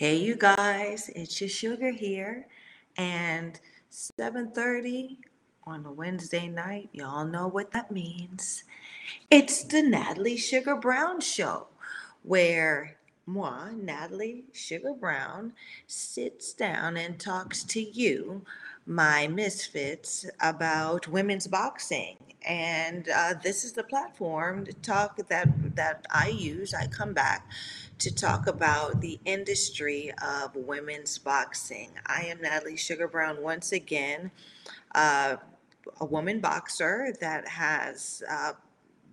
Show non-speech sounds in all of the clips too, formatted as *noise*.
Hey you guys, it's your sugar here and 7:30 on a Wednesday night. Y'all know what that means. It's the Natalie Sugar Brown show where moi, Natalie Sugar Brown, sits down and talks to you, my misfits, about women's boxing. And uh, this is the platform to talk that that I use. I come back to talk about the industry of women's boxing. I am Natalie Sugar Brown once again, uh, a woman boxer that has uh,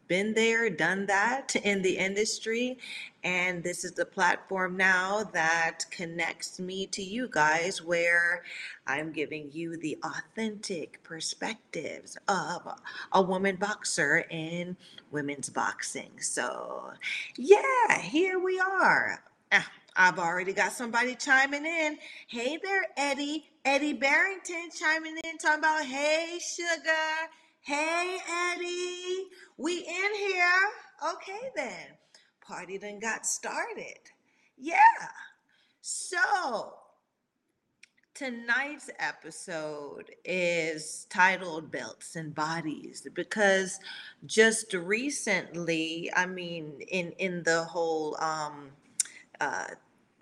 been there, done that in the industry. And this is the platform now that connects me to you guys, where I'm giving you the authentic perspectives of a woman boxer in women's boxing. So, yeah, here we are. Ah, I've already got somebody chiming in. Hey there, Eddie. Eddie Barrington chiming in, talking about, hey, sugar. Hey, Eddie. We in here. Okay, then. Party then got started. Yeah. So, tonight's episode is titled Belts and Bodies because just recently, I mean, in in the whole um uh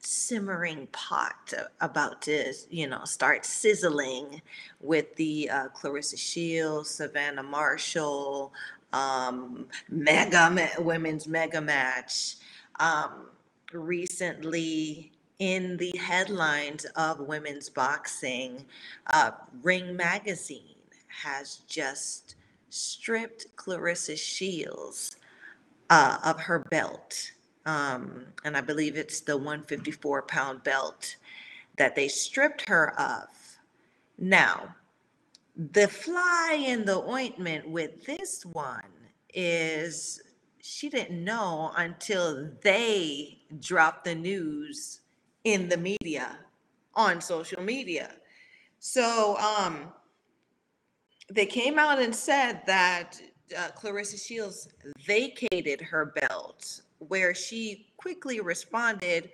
simmering pot about to, you know, start sizzling with the uh, Claressa Shields, Savannah Marshall, um, mega women's mega match. Um, recently, in the headlines of women's boxing, uh, Ring Magazine has just stripped Claressa Shields uh, of her belt um, and I believe it's the 154 pound belt that they stripped her of. Now, the fly in the ointment with this one is she didn't know until they dropped the news in the media on social media. So um, they came out and said that uh, Claressa Shields vacated her belt where she quickly responded,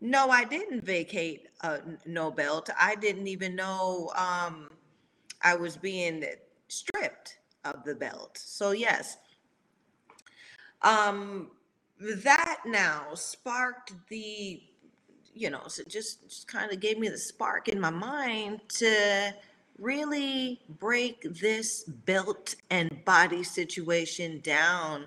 No, I didn't vacate uh, no belt. I didn't even know um, I was being stripped of the belt. So, yes. Um, that now sparked the, you know, so just, just kind of gave me the spark in my mind to really break this belt and body situation down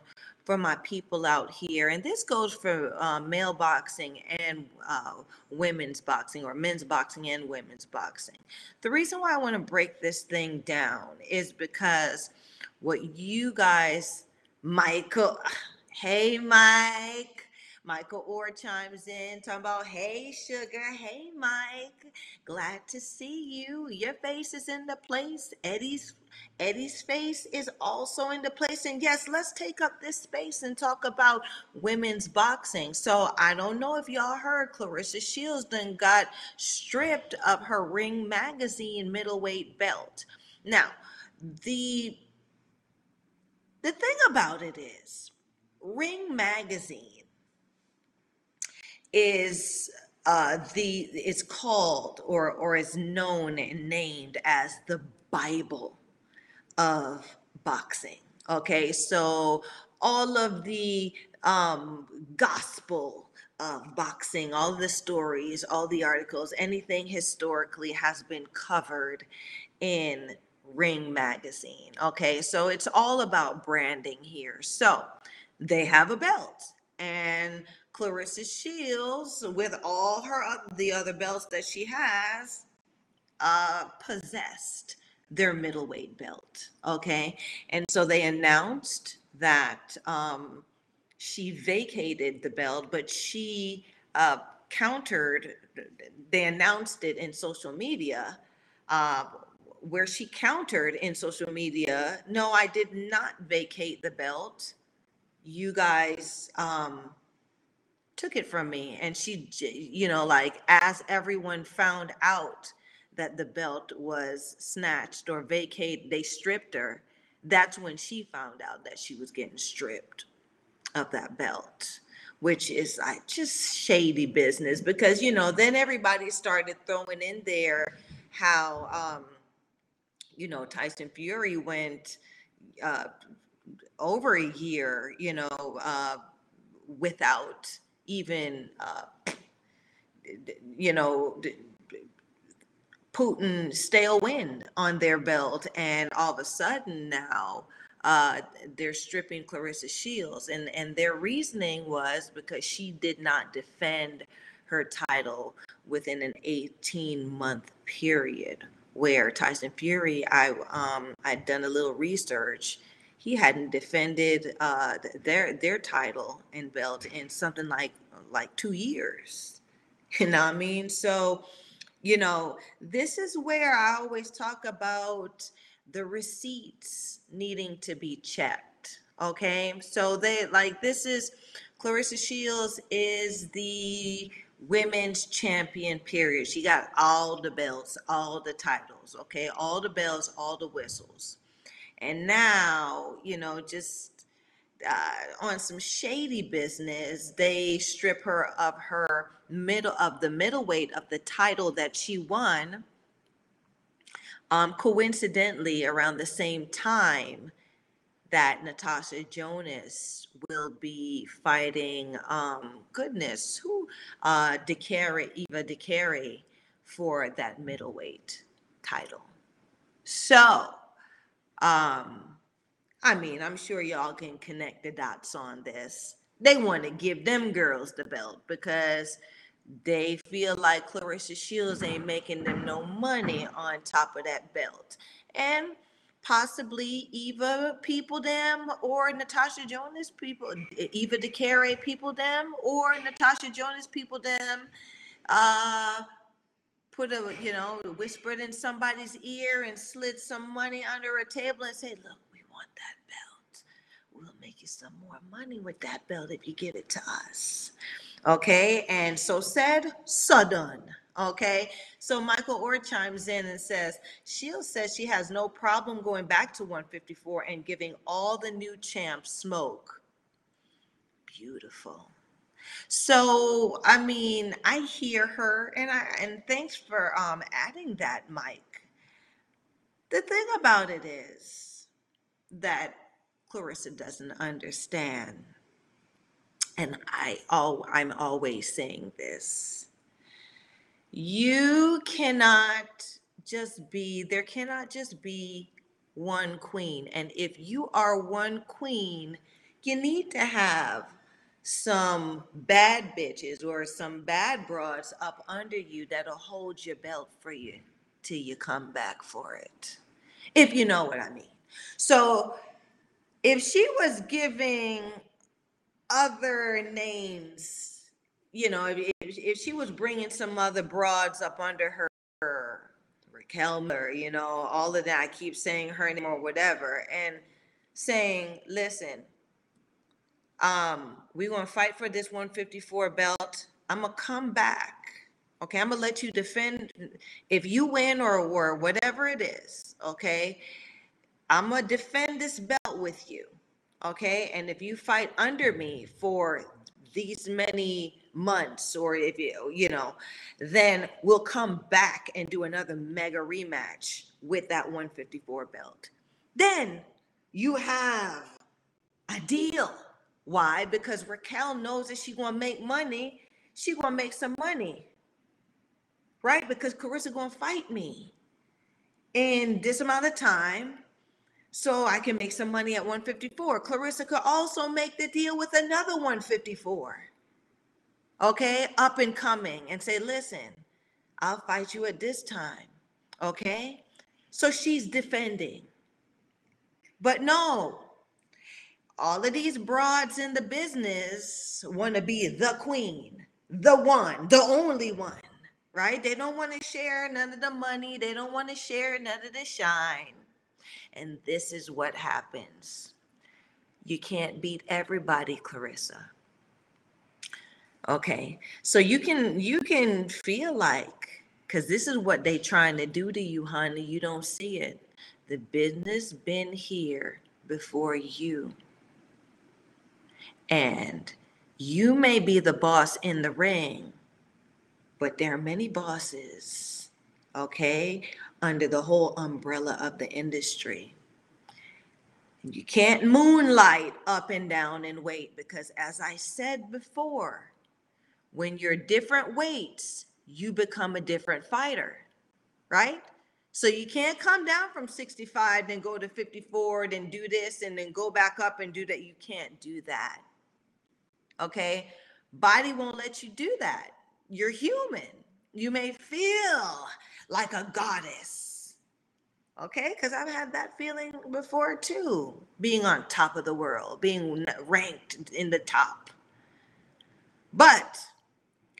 for my people out here. And this goes for uh, male boxing and uh, women's boxing, or men's boxing and women's boxing. The reason why I want to break this thing down is because what you guys, Michael, *sighs* hey, Mike. Michael Orr chimes in talking about, hey, sugar, hey, Mike, glad to see you. Your face is in the place. Eddie's Eddie's face is also in the place. And yes, let's take up this space and talk about women's boxing. So I don't know if y'all heard Claressa Shields then got stripped of her Ring Magazine middleweight belt. Now, the the thing about it is, Ring Magazine is uh, the it's called or or is known and named as the Bible of boxing. Okay, so all of the um, gospel of boxing, all the stories, all the articles, anything historically has been covered in Ring Magazine. Okay, so it's all about branding here. So they have a belt, and Claressa Shields, with all her the other belts that she has, uh, possessed their middleweight belt. Okay. And so they announced that um, she vacated the belt, but she uh, countered, they announced it in social media. Uh, where she countered in social media, no, I did not vacate the belt. You guys um, took it from me. And she, you know, like as everyone found out that the belt was snatched or vacated, they stripped her. That's when she found out that she was getting stripped of that belt. which is like just shady business because you know then everybody started throwing in there how um you know Tyson Fury went uh over a year you know uh without even uh you know Putin stale wind on their belt and all of a sudden now uh, they're stripping Claressa Shields, and and their reasoning was because she did not defend her title within an 18 month period. Where Tyson Fury, I um I'd done a little research, he hadn't defended uh, their their title and belt in something like like two years. *laughs* You know what I mean? So, you know, this is where I always talk about the receipts needing to be checked. Okay. So they like this is Claressa Shields is the women's champion, period. She got all the belts, all the titles, okay, all the bells, all the whistles. And now, you know, just uh, on some shady business, they strip her of her middle of the middleweight of the title that she won um, coincidentally, around the same time that Natasha Jonas will be fighting, um, goodness, who, uh, Dicaire, Eva Dicaire for that middleweight title. So, um, I mean, I'm sure y'all can connect the dots on this. They want to give them girls the belt because they feel like Claressa Shields ain't making them no money on top of that belt. And possibly Eva people them or Natasha Jonas people Eva Dicaire people them or Natasha Jonas people them uh put a you know whispered in somebody's ear and slid some money under a table and say look we want that belt we'll make you some more money with that belt if you give it to us Okay, and so said, so done. Okay, so Michael Orr chimes in and says, Shields says she has no problem going back to 154 and giving all the new champs smoke. Beautiful. So, I mean, I hear her, and I and thanks for um, adding that, Mike. The thing about it is that Claressa doesn't understand and I all I'm always saying this. You cannot just be there cannot just be one queen. And if you are one queen, you need to have some bad bitches or some bad broads up under you that'll hold your belt for you till you come back for it. If you know what I mean. So if she was giving other names, you know, if, if she was bringing some other broads up under her, her Raquel Miller, you know, all of that, I keep saying her name or whatever, and saying, listen, um, we're gonna fight for this 154 belt. I'm gonna come back. Okay, I'm gonna let you defend if you win or or whatever it is. Okay, I'm gonna defend this belt with you okay and if you fight under me for these many months or if you you know then we'll come back and do another mega rematch with that 154 belt then you have a deal why because raquel knows that she's going to make money she's going to make some money right because claressa going to fight me in this amount of time so I can make some money at 154. Claressa could also make the deal with another 154. Okay, up and coming and say, listen, I'll fight you at this time. Okay, so she's defending. But no, all of these broads in the business want to be the queen, the one, the only one, right? They don't want to share none of the money, they don't want to share none of the shine. And this is what happens. You can't beat everybody, Claressa. Okay. So you can you can feel like cuz this is what they trying to do to you, honey. You don't see it. The business been here before you. And You may be the boss in the ring, but there are many bosses, okay, under the whole umbrella of the industry. You can't moonlight up and down in weight because, as I said before, when you're different weights, you become a different fighter, right? So you can't come down from 65, then go to 54, then do this, and then go back up and do that. You can't do that. Okay. Body won't let you do that. You're human. You may feel like a goddess. Okay. Because I've had that feeling before too, being on top of the world, being ranked in the top. But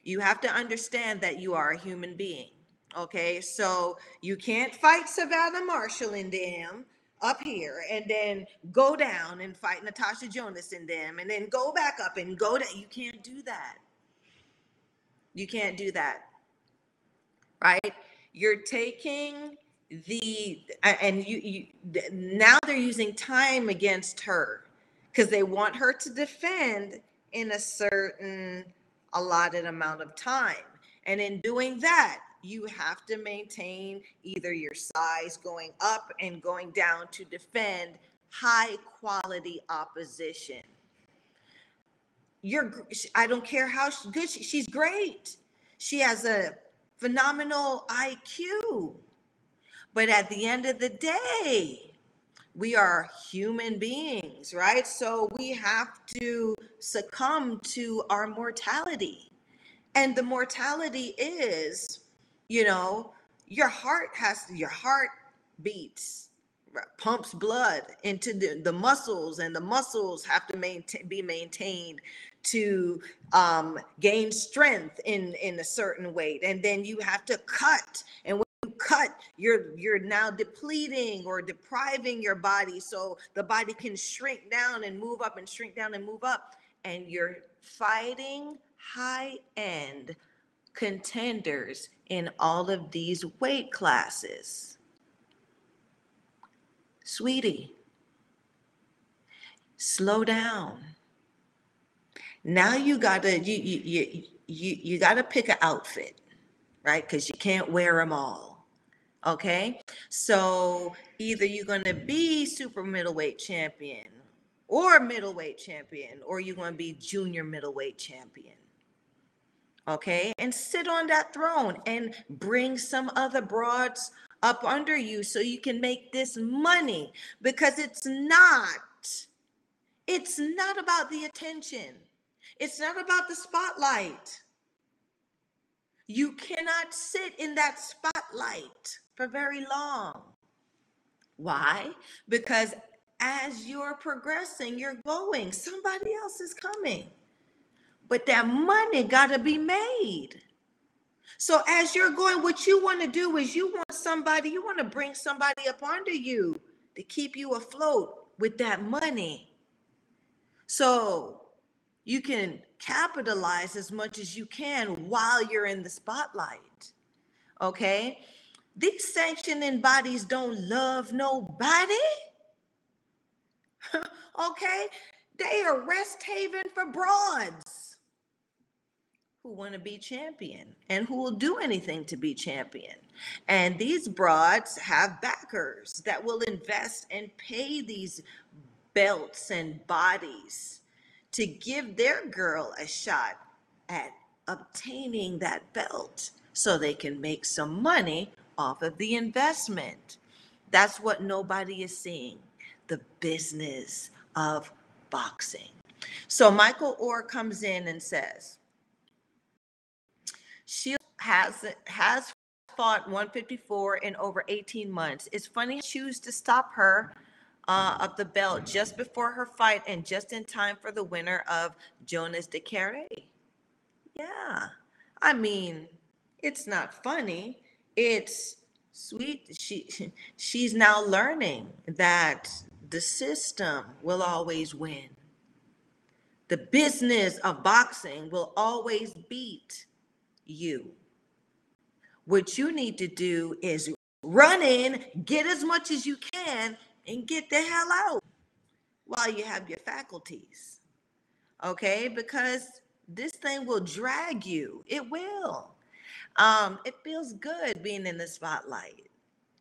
you have to understand that you are a human being. Okay, so you can't fight Savannah Marshall in them up here and then go down and fight Natasha Jonas in them and then go back up and go down. You can't do that. You can't do that. Right? You're taking the and you, you now they're using time against her because they want her to defend in a certain allotted amount of time. And in doing that, you have to maintain either your size going up and going down to defend high quality opposition. You're, I don't care how good she, she's great. She has a phenomenal IQ. But at the end of the day, we are human beings, right? So we have to succumb to our mortality. And the mortality is you know your heart has your heart beats pumps blood into the, the muscles and the muscles have to maintain, be maintained to um, gain strength in in a certain weight. And then you have to cut. And when you cut you're you're now depleting or depriving your body. So the body can shrink down and move up and shrink down and move up. And you're fighting high end contenders in all of these weight classes. Sweetie, slow down. Now you gotta you you you you, gotta pick an outfit, right? Because you can't wear them all. Okay, so either you're gonna be super middleweight champion or middleweight champion, or you're gonna be junior middleweight champion okay? And sit on that throne and bring some other broads up under you so you can make this money because it's not it's not about the attention. It's not about the spotlight. You cannot sit in that spotlight for very long. Why? Because as you're progressing you're going. Somebody else is coming but that money got to be made. So as you're going, what you want to do is you want somebody, you want to bring somebody up under you to keep you afloat with that money. So you can capitalize as much as you can while you're in the spotlight. Okay? These sanctioning bodies don't love nobody. *laughs* okay? They are rest haven for broads who want to be champion and who will do anything to be champion. And these broads have backers that will invest and pay these belts and bodies to give their girl a shot at obtaining that belt so they can make some money off of the investment. That's what nobody is seeing the business of boxing. So Michael Orr comes in and says, she has has fought 154 in over 18 months. It's funny choose to stop her uh, of the belt just before her fight and just in time for the winner of Jonas Dicaire. Yeah, I mean, it's not funny. It's sweet. She *laughs* she's now learning that the system will always win. The business of boxing will always beat you. What you need to do is run in, get as much as you can, and get the hell out while you have your faculties. okay? Because this thing will drag you. It will. Um, it feels good being in the spotlight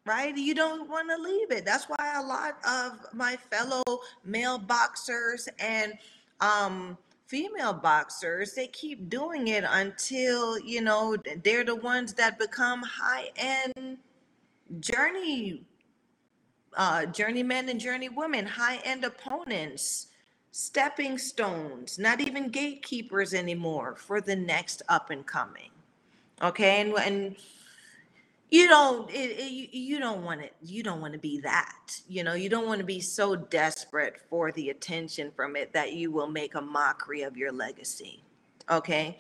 right? You don't want to leave it. That's why a lot of my fellow male boxers and um, female boxers, they keep doing it until, you know, they're the ones that become high end journey uh, journeymen and journeywomen, high end opponents, stepping stones, not even gatekeepers anymore for the next up and coming. Okay, and and you don't it, it, you don't want it you don't want to be that you know you don't want to be so desperate for the attention from it that you will make a mockery of your legacy okay?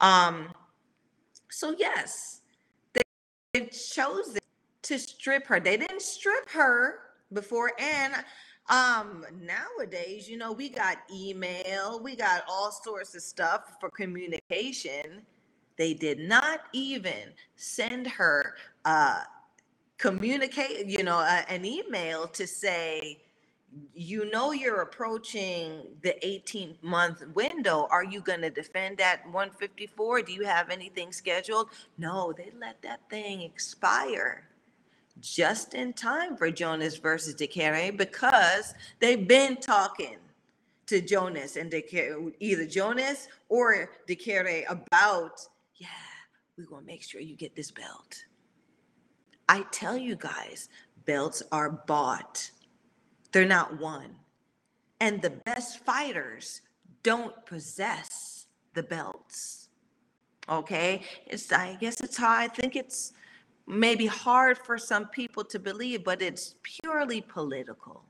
Um so yes they, they chose to strip her. They didn't strip her before and um nowadays you know we got email we got all sorts of stuff for communication they did not even send her uh, communicate, you know, uh, an email to say, you know, you're approaching the 18 month window. Are you going to defend at 154? Do you have anything scheduled? No, they let that thing expire just in time for Jonas versus Dicaire because they've been talking to Jonas and Dicaire, either Jonas or Dicaire about yeah, we're going to make sure you get this belt. I tell you guys, belts are bought, they're not won. And the best fighters don't possess the belts. Okay? It's, I guess it's how I think it's maybe hard for some people to believe, but it's purely political.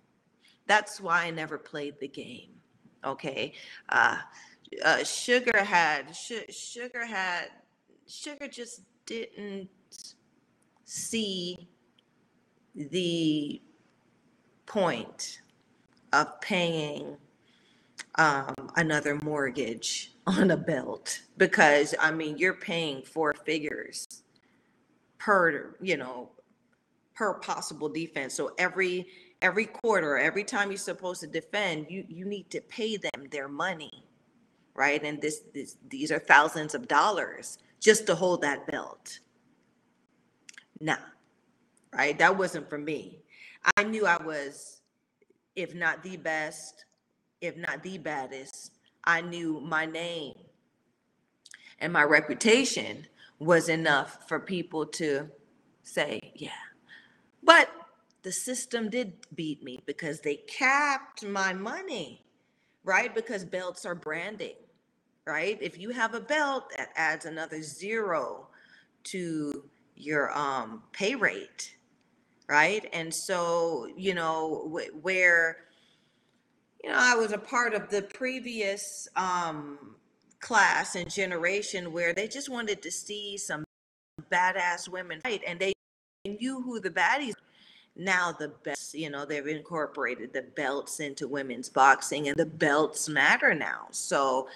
That's why I never played the game. Okay? Uh, uh, Sugar had, Sh- Sugar had Sugar just didn't see the point of paying um, another mortgage *laughs* on a belt because I mean you're paying four figures per you know per possible defense. So every every quarter, every time you're supposed to defend, you you need to pay them their money, right? And this, this these are thousands of dollars just to hold that belt. Nah, right? That wasn't for me. I knew I was, if not the best, if not the baddest, I knew my name and my reputation was enough for people to say, yeah. But the system did beat me because they capped my money, right? Because belts are branding right? If you have a belt, that adds another zero to your um, pay rate, right? And so, you know, wh- where, you know, I was a part of the previous um, class and generation where they just wanted to see some badass women fight and they knew who the baddies now the best you know they've incorporated the belts into women's boxing and the belts matter now so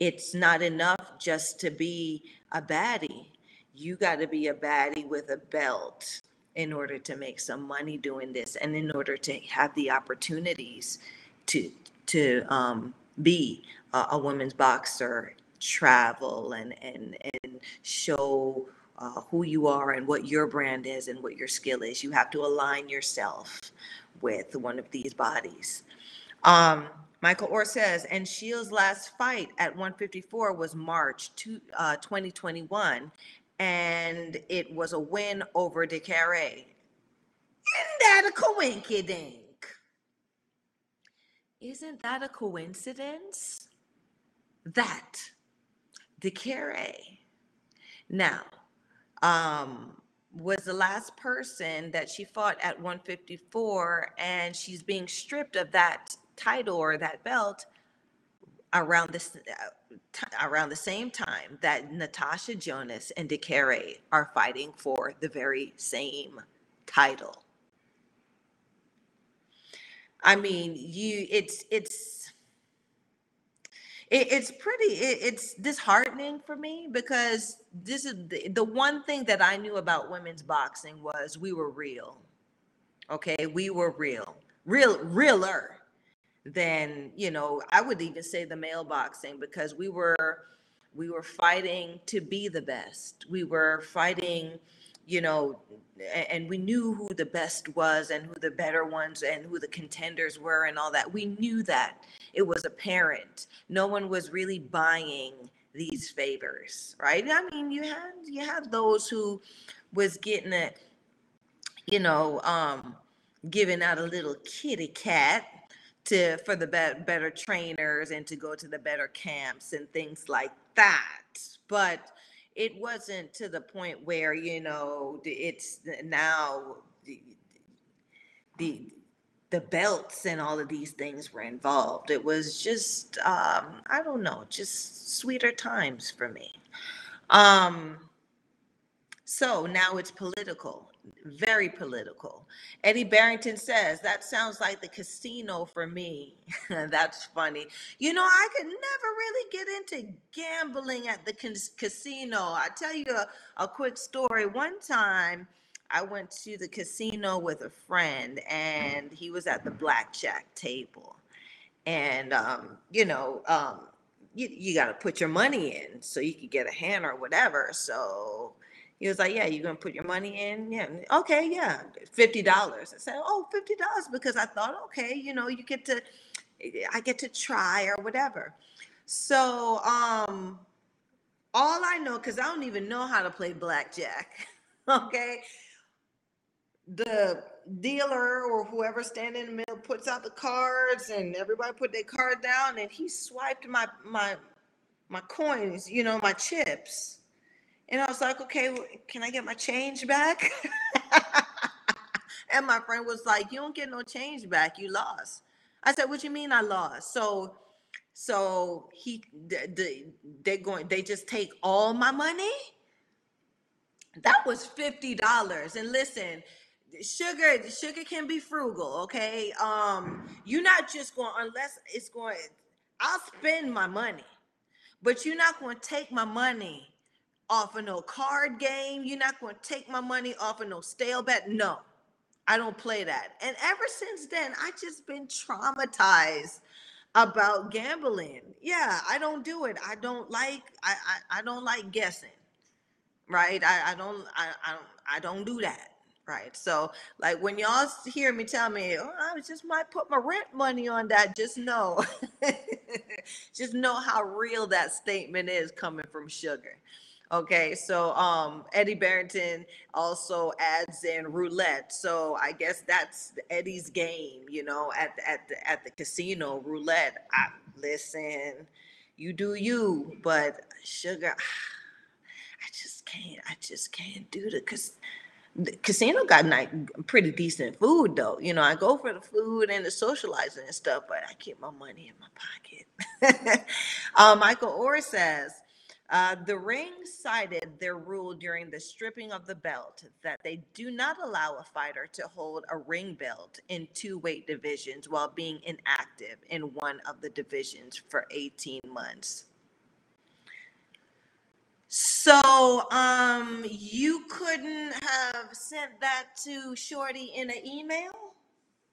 it's not enough just to be a baddie. You got to be a baddie with a belt in order to make some money doing this and in order to have the opportunities to to um, be a, a women's boxer travel and and and show uh, who you are and what your brand is and what your skill is you have to align yourself with one of these bodies um, Michael Orr says, and Shields' last fight at 154 was March two, uh, 2021, and it was a win over Dicaire. Isn't that a coincidence? Isn't that a coincidence? That Dicaire now um, was the last person that she fought at 154, and she's being stripped of that title or that belt around this uh, t- around the same time that Natasha Jonas and Dicaire are fighting for the very same title. I mean, you it's it's it, it's pretty it, it's disheartening for me because this is the, the one thing that I knew about women's boxing was we were real. Okay, we were real. Real realer than you know i would even say the male boxing because we were we were fighting to be the best. We were fighting you know and we knew who the best was and who the better ones and who the contenders were and all that. We knew that it was apparent. No one was really buying these favors right? I mean you had you had those who was getting it you know um giving out a little kitty cat to for the be- better trainers and to go to the better camps and things like that but it wasn't to the point where you know it's now the, the the belts and all of these things were involved. It was just um i don't know just sweeter times for me. Um so now it's political very political. Eddie Barrington says, that sounds like the casino for me. *laughs* That's funny. You know, I could never really get into gambling at the casino. I tell you a, a quick story. One time, I went to the casino with a friend, and he was at the blackjack table. And, um, you know, um, you, you got to put your money in so you could get a hand or whatever. So he was like, Yeah, you're gonna put your money in? Yeah. Okay, yeah. Fifty dollars. I said, Oh, fifty dollars because I thought, okay, you know, you get to I get to try or whatever. So um all I know, because I don't even know how to play blackjack. *laughs* okay. The dealer or whoever standing in the middle puts out the cards and everybody put their card down and he swiped my my my coins, you know, my chips and I was like, okay, can I get my change back? *laughs* and my friend was like, you don't get no change back. You lost. I said, what you mean I lost? So, so he, the, they're going, they just take all my money. That was $50. And listen, sugar, sugar can be frugal. Okay. Um, you're not just going, unless it's going, I'll spend my money, but you're not going to take my money off of no card game. You're not going to take my money off of no stale bet. No, I don't play that. And ever since then, I just been traumatized about gambling. Yeah, I don't do it. I don't like. I I, I don't like guessing. Right. I, I don't. I, I don't. I don't do that. Right. So, like when y'all hear me tell me, oh, I just might put my rent money on that, just know, *laughs* just know how real that statement is coming from sugar. Okay, so um, Eddie Barrington also adds in roulette. So I guess that's Eddie's game, you know, at the, at the, at the casino roulette. I, listen, you do you, but sugar, I just can't. I just can't do the cause the casino got night pretty decent food though. You know, I go for the food and the socializing and stuff, but I keep my money in my pocket. *laughs* uh, Michael Orr says uh, the ring cited their rule during the stripping of the belt that they do not allow a fighter to hold a ring belt in two weight divisions while being inactive in one of the divisions for 18 months. So, um, you couldn't have sent that to Shorty in an email?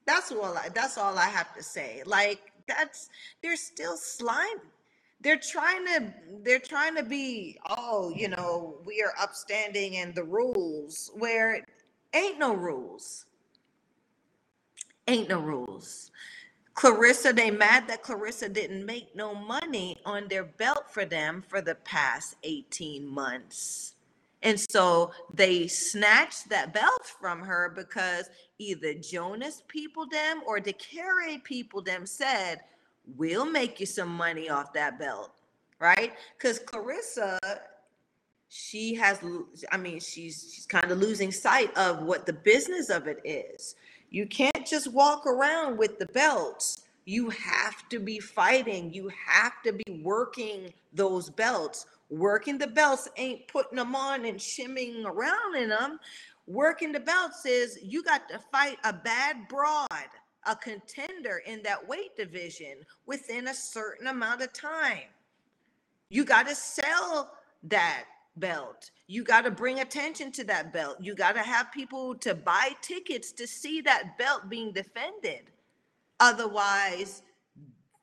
That's all I, that's all I have to say. Like, that's, they're still slime they're trying to they're trying to be oh you know we are upstanding and the rules where ain't no rules. Ain't no rules. Claressa they mad that claressa didn't make no money on their belt for them for the past 18 months. And so they snatched that belt from her because either jonas people them or the people them said we'll make you some money off that belt, right? Because Claressa, she has, I mean, she's she's kind of losing sight of what the business of it is. You can't just walk around with the belts. You have to be fighting. You have to be working those belts. Working the belts ain't putting them on and shimming around in them. Working the belts is you got to fight a bad broad a contender in that weight division within a certain amount of time. You got to sell that belt. You got to bring attention to that belt. You got to have people to buy tickets to see that belt being defended. Otherwise,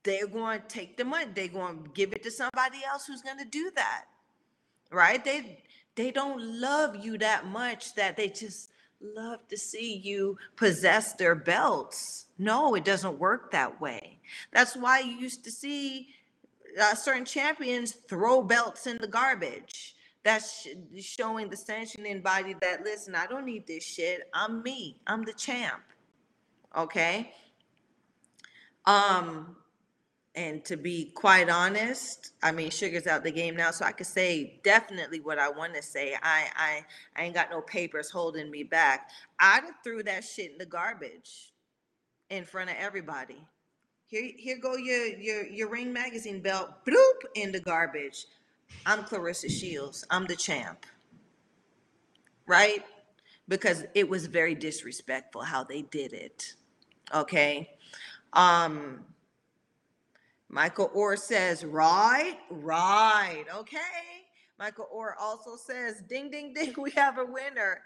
they're going to take the money. They're going to give it to somebody else who's going to do that. Right? They they don't love you that much that they just love to see you possess their belts. No, it doesn't work that way. That's why you used to see uh, certain champions throw belts in the garbage. That's sh- showing the sanctioning body that, listen, I don't need this shit. I'm me. I'm the champ. Okay. Um, and to be quite honest, I mean, Sugar's out the game now, so I could say definitely what I want to say. I, I, I ain't got no papers holding me back. I'd have threw that shit in the garbage in front of everybody. Here, here go your your your ring magazine belt, bloop in the garbage. I'm Claressa Shields. I'm the champ. Right? Because it was very disrespectful how they did it. Okay. Um, Michael Orr says, right, right, okay. Michael Orr also says, ding, ding, ding, *laughs* we have a winner.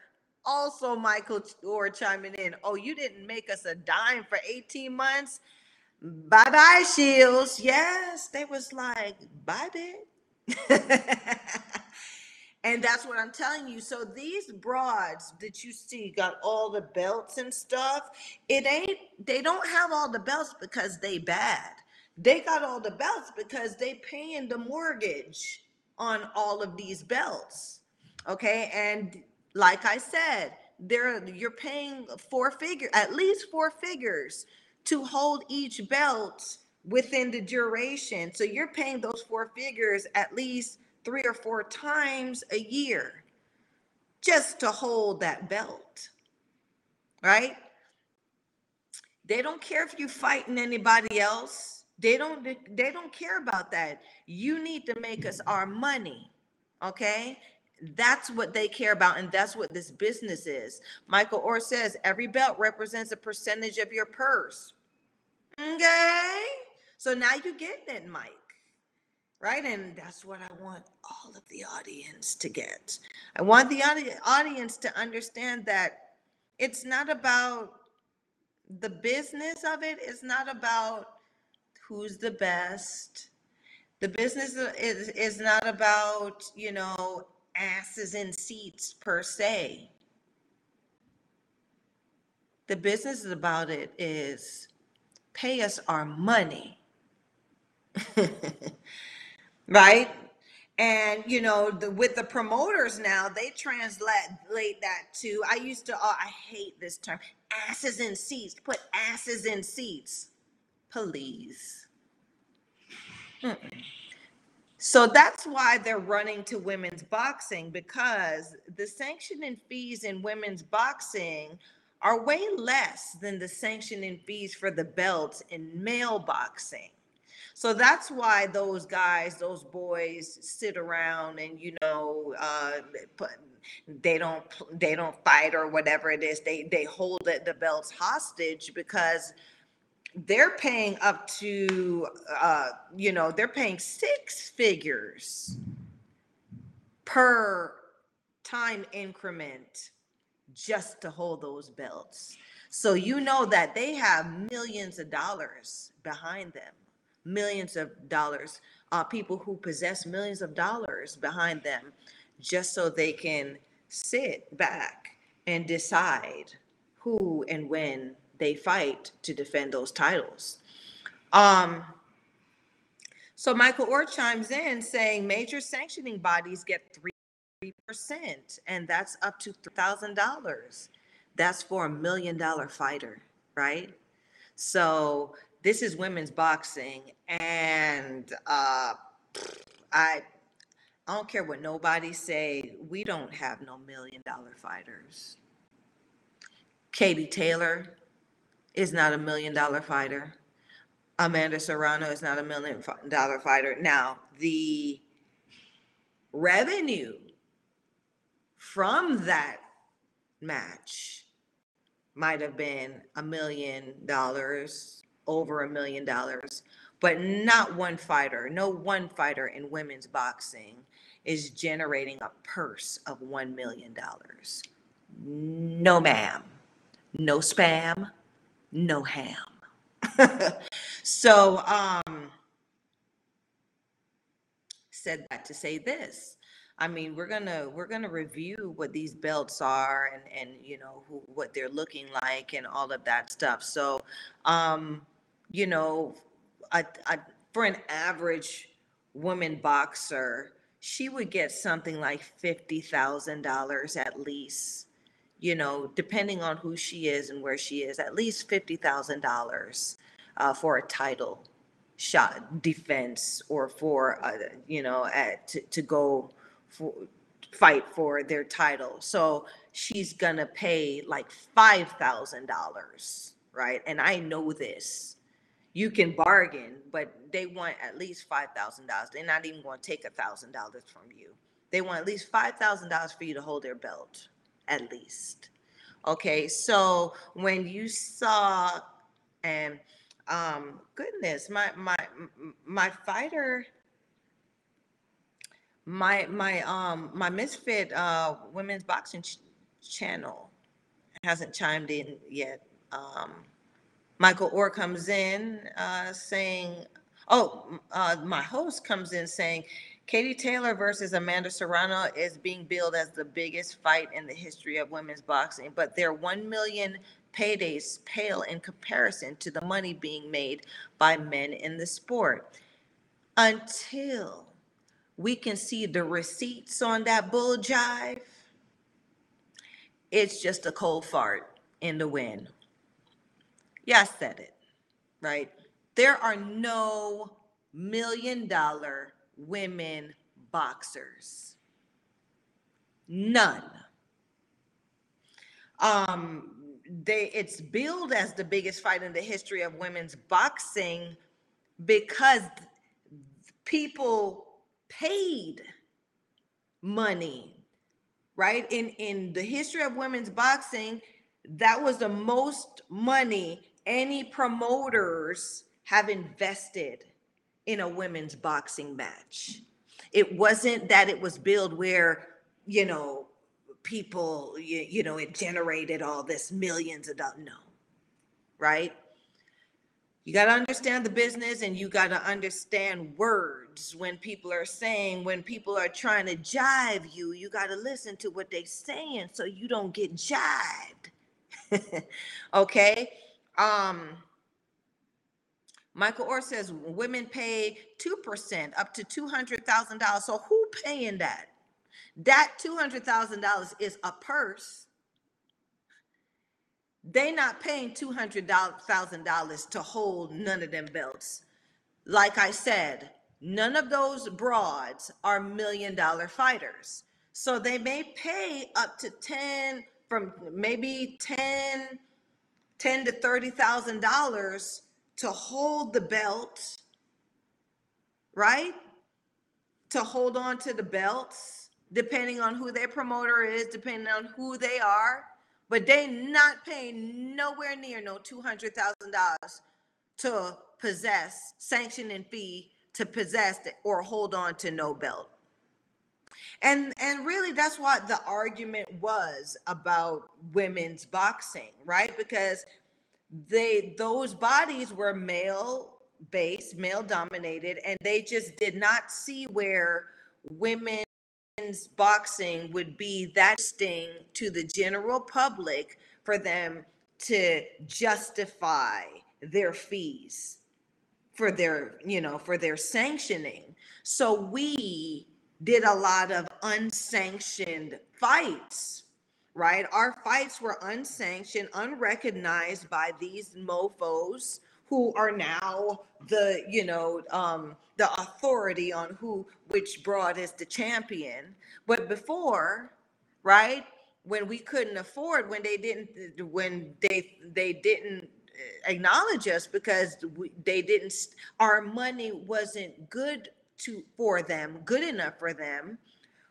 Also, Michael Orr chiming in, oh, you didn't make us a dime for 18 months? Bye bye, Shields. Yes, they was like, bye, bitch. *laughs* and that's what I'm telling you. So these broads that you see got all the belts and stuff. It ain't, they don't have all the belts because they bad. They got all the belts because they paying the mortgage on all of these belts. Okay. And like I said, there you're paying four figure, at least four figures to hold each belt within the duration. So you're paying those four figures at least three or four times a year just to hold that belt. Right? They don't care if you're fighting anybody else they don't they don't care about that. You need to make us our money. Okay? That's what they care about, and that's what this business is. Michael Orr says every belt represents a percentage of your purse. Okay. So now you get it, Mike. Right? And that's what I want all of the audience to get. I want the audience to understand that it's not about the business of it, it's not about who's the best. The business is, is not about, you know, asses in seats per se. The business is about it is pay us our money. *laughs* right? And you know, the, with the promoters now, they translate that to. I used to. Oh, I hate this term. Asses in seats. Put asses in seats please. So that's why they're running to women's boxing because the sanctioning fees in women's boxing are way less than the sanctioning fees for the belts in male boxing. So that's why those guys, those boys, sit around and you know, uh, they don't they don't fight or whatever it is. They they hold the belts hostage because they're paying up to uh, you know they're paying six figures per time increment just to hold those belts. So you know that they have millions of dollars behind them millions of dollars uh, people who possess millions of dollars behind them just so they can sit back and decide who and when they fight to defend those titles. Um, so Michael Orr chimes in saying major sanctioning bodies get three percent, and that's up to $3,000. That's for a million dollar fighter, right? So this is women's boxing, and uh, I I don't care what nobody say. We don't have no million dollar fighters. Katie Taylor, is not a million dollar fighter. Amanda Serrano is not a million dollar fighter. Now, the revenue from that match might have been a million dollars, over a million dollars, but not one fighter, no one fighter in women's boxing is generating a purse of $1 million. No, ma'am. No spam, no ham. *laughs* So, um, said that to say this. I mean, we're gonna we're gonna review what these belts are and and you know who, what they're looking like and all of that stuff. So, um, you know, I, I, for an average woman boxer, she would get something like fifty thousand dollars at least. You know, depending on who she is and where she is, at least fifty thousand uh, dollars for a title shot defense or for uh, you know at, to, to go for fight for their title. So she's gonna pay like five thousand dollars right? And i know this. You can bargain but they want at least five thousand dollars. They're not even to take a thousand dollars from you. They want at least five thousand dollars for you to hold their belt at least okay so when you saw and um, goodness, my my my fighter, my my um my misfit uh women's boxing ch- channel hasn't chimed in yet. Um, Michael Orr comes in uh, saying, "Oh, uh, my host comes in saying." Katie Taylor versus Amanda Serrano is being billed as the biggest fight in the history of women's boxing, but their 1 million paydays pale in comparison to the money being made by men in the sport. Until we can see the receipts on that bull jive, it's just a cold fart in the wind. Yeah, I said it, right? There are no million dollar women boxers. None. Um, they it's billed as the biggest fight in the history of women's boxing because people paid money right in in the history of women's boxing that was the most money any promoters have invested in a women's boxing match it wasn't that it was billed where you know people, you, you know, it generated all this millions of dollars. No, right? You got to understand the business and you got to understand words when people are saying, when people are trying to jive you, you got to listen to what they're saying so you don't get jived. *laughs* okay? Um, Michael Orr says women pay 2% up to $200,000. So who paying that? That $200,000 is a purse. They not paying $200,000 to hold none of them belts. Like I said, none of those broads are million dollar fighters. So they may pay up to 10 from maybe 10 10 to 30,000 dollars to hold the belt, right? To hold on to the belts depending on who their promoter is, depending on who they are. But they not paying nowhere near no two hundred thousand dollars to possess sanctioning fee to possess or hold on to no belt. And and really that's what the argument was about women's boxing, right? Because they those bodies were male based, male dominated, and they just did not see where women boxing would be that sting to the general public for them to justify their fees for their you know for their sanctioning. So we did a lot of unsanctioned fights right? Our fights were unsanctioned unrecognized by these mofos who are now the you know um, the authority on who which broad is the champion. But before right when we couldn't afford when they didn't when they they didn't acknowledge us because we, they didn't our money wasn't good to for them good enough for them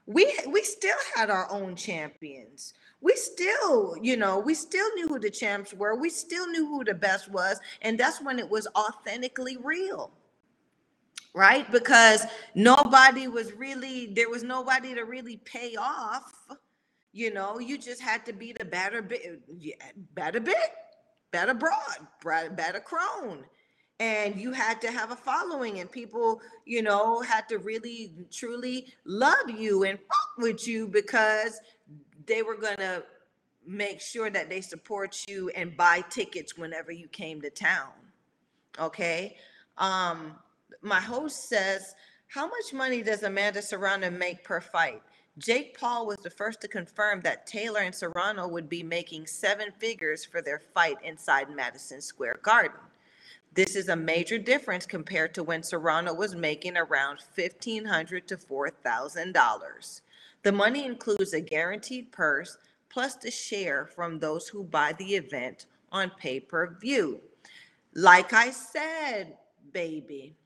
we we still had our own champions we still, you know, we still knew who the champs were. We still knew who the best was. And that's when it was authentically real. Right? Because nobody was really, there was nobody to really pay off. You know, you just had to be the better bit, better bit, better broad, better crone. and you had to have a following and people you know had to really truly love you and fuck with you because they were going to make sure that they support you and buy tickets whenever you came to town okay? Um my host says how much money does amanda serrano make per fight? Jake paul was the first to confirm that taylor and serrano would be making seven figures for their fight inside madison square garden. This is a major difference compared to when Serrano was making around 1,500 to $4,000. The money includes a guaranteed purse plus the share from those who buy the event on pay per view. Like I said, baby,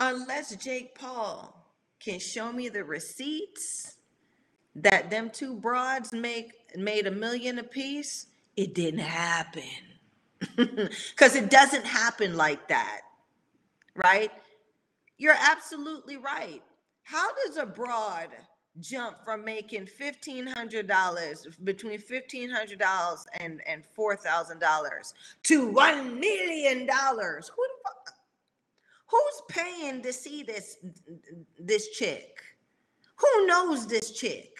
unless Jake Paul can show me the receipts that them two broads make made a million apiece, it didn't happen *laughs* because it doesn't happen like that, right? You're absolutely right. How does a broad jump from making $1,500 between $1,500 and, and $4,000 to $1 million? Who the fuck? Who's paying to see this this chick? Who knows this chick?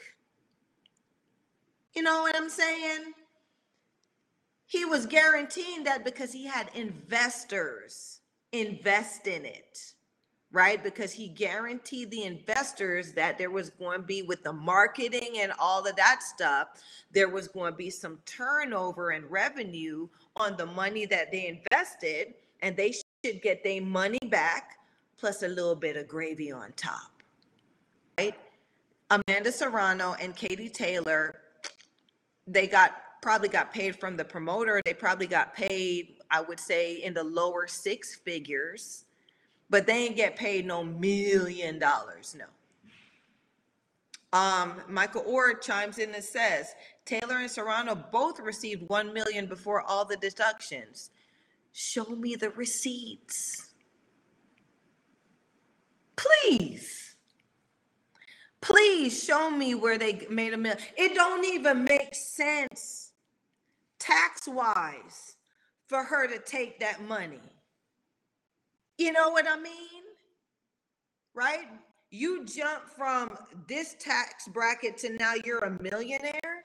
You know what I'm saying? He was guaranteeing that because he had investors invest in it, right? Because he guaranteed the investors that there was going to be with the marketing and all of that stuff, there was going to be some turnover and revenue on the money that they invested, and they should get their money back plus a little bit of gravy on top, right? Amanda Serrano and Katie Taylor, they got probably got paid from the promoter. They probably got paid, I would say, in the lower six figures, but they ain't get paid no million dollars. No. Um, Michael Orr chimes in and says Taylor and Serrano both received one million before all the deductions. Show me the receipts. Please. Please show me where they made a million. It don't even make sense tax wise for her to take that money. You know what I mean? Right? You jump from this tax bracket to now you're a millionaire.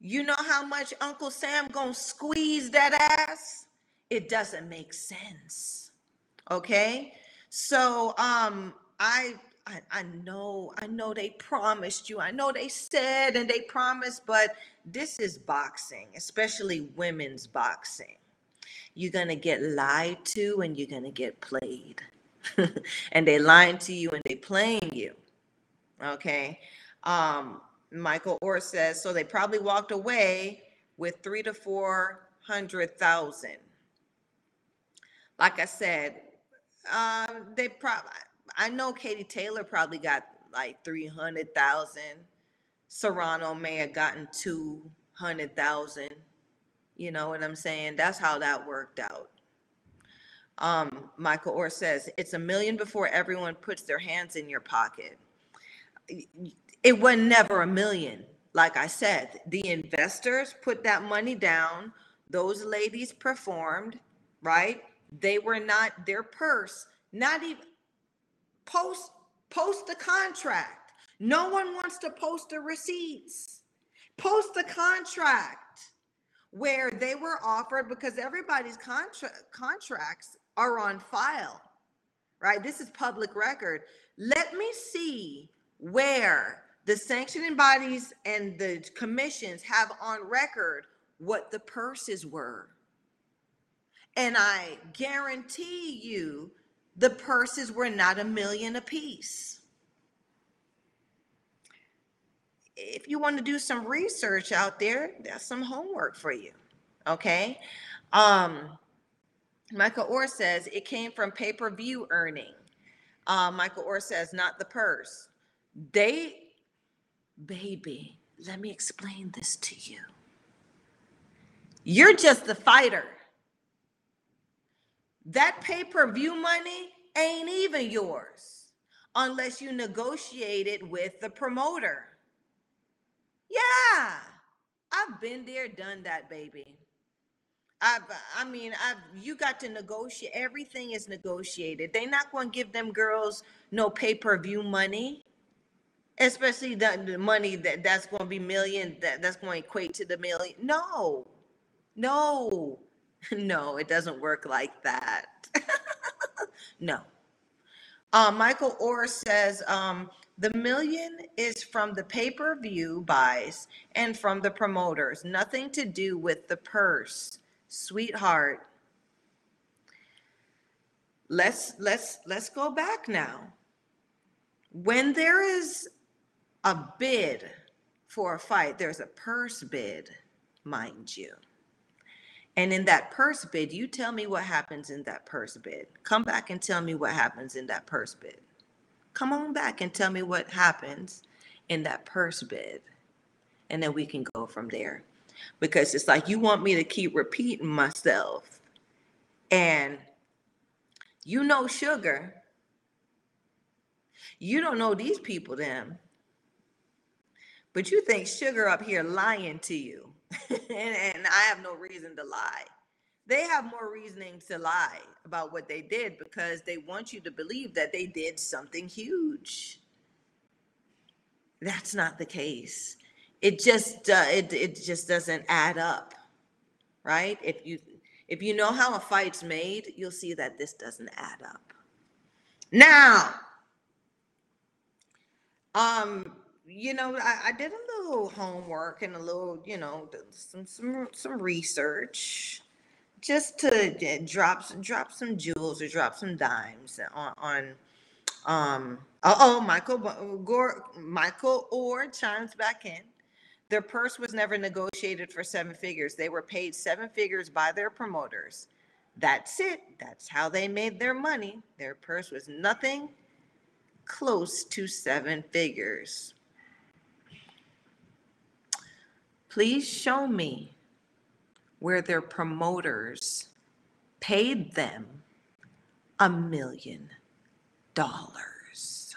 You know how much Uncle Sam gonna squeeze that ass? It doesn't make sense. Okay? So um I I, I know, I know they promised you. I know they said and they promised, but this is boxing, especially women's boxing. You're going to get lied to and you're going to get played. *laughs* and they lying to you and they playing you. Okay. Um, Michael Orr says, so they probably walked away with three to 400,000. Like I said, um, they probably, I know Katie Taylor probably got like 300,000. Serrano may have gotten 200,000. You know what I'm saying? That's how that worked out. Um, Michael Orr says it's a million before everyone puts their hands in your pocket. It was never a million. Like I said, the investors put that money down. Those ladies performed, right? They were not their purse, not even post post the contract. No one wants to post the receipts. Post the contract where they were offered because everybody's contra- contracts are on file. Right? This is public record. Let me see where the sanctioning bodies and the commissions have on record what the purses were. And I guarantee you the purses were not a million apiece. If you want to do some research out there, that's some homework for you. Okay. Um, Michael Orr says it came from pay per view earning. Uh, Michael Orr says, not the purse. They, baby, let me explain this to you. You're just the fighter. That pay per view money ain't even yours unless you negotiate it with the promoter. Yeah, I've been there, done that, baby. I've, I mean, I've, you got to negotiate. Everything is negotiated. They're not going to give them girls no pay per view money, especially the, the money that that's going to be million that that's going to equate to the million. No, no, *laughs* no, it doesn't work like that. *laughs* no. Uh, Michael Orr says um, the million is from the pay per view buys and from the promoters, nothing to do with the purse sweetheart, let's let's let's go back now. When there is a bid for a fight, there's a purse bid, mind you. And in that purse bid, you tell me what happens in that purse bid. Come back and tell me what happens in that purse bid. Come on back and tell me what happens in that purse bid. And then we can go from there because it's like you want me to keep repeating myself. And you know sugar. You don't know these people them. But you think sugar up here lying to you. *laughs* and, and I have no reason to lie. They have more reasoning to lie about what they did because they want you to believe that they did something huge. That's not the case it just uh, it it just doesn't add up, right? If you if you know how a fight's made, you'll see that this doesn't add up. Now, um, you know, I, I did a little homework and a little, you know, some some some research just to drop some drop some jewels or drop some dimes on on um oh, oh Michael Gore Michael Orr chimes back in their purse was never negotiated for seven figures. They were paid seven figures by their promoters. That's it. That's how they made their money. Their purse was nothing close to seven figures. Please show me where their promoters paid them a million dollars.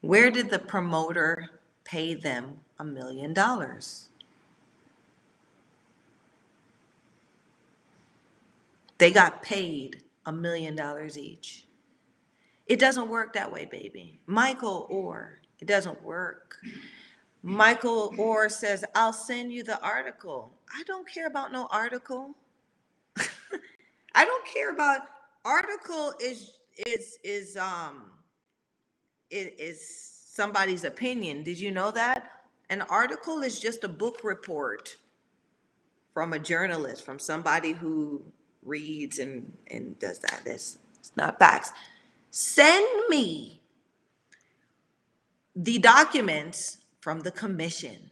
Where did the promoter pay them a million dollars? They got paid a million dollars each. It doesn't work that way, baby. Michael Orr, it doesn't work. Michael Orr says, I'll send you the article. I don't care about no article. *laughs* I don't care about article is is is um it is somebody's opinion. Did you know that? An article is just a book report from a journalist, from somebody who reads and, and does that. It's, it's not facts. Send me the documents from the commission.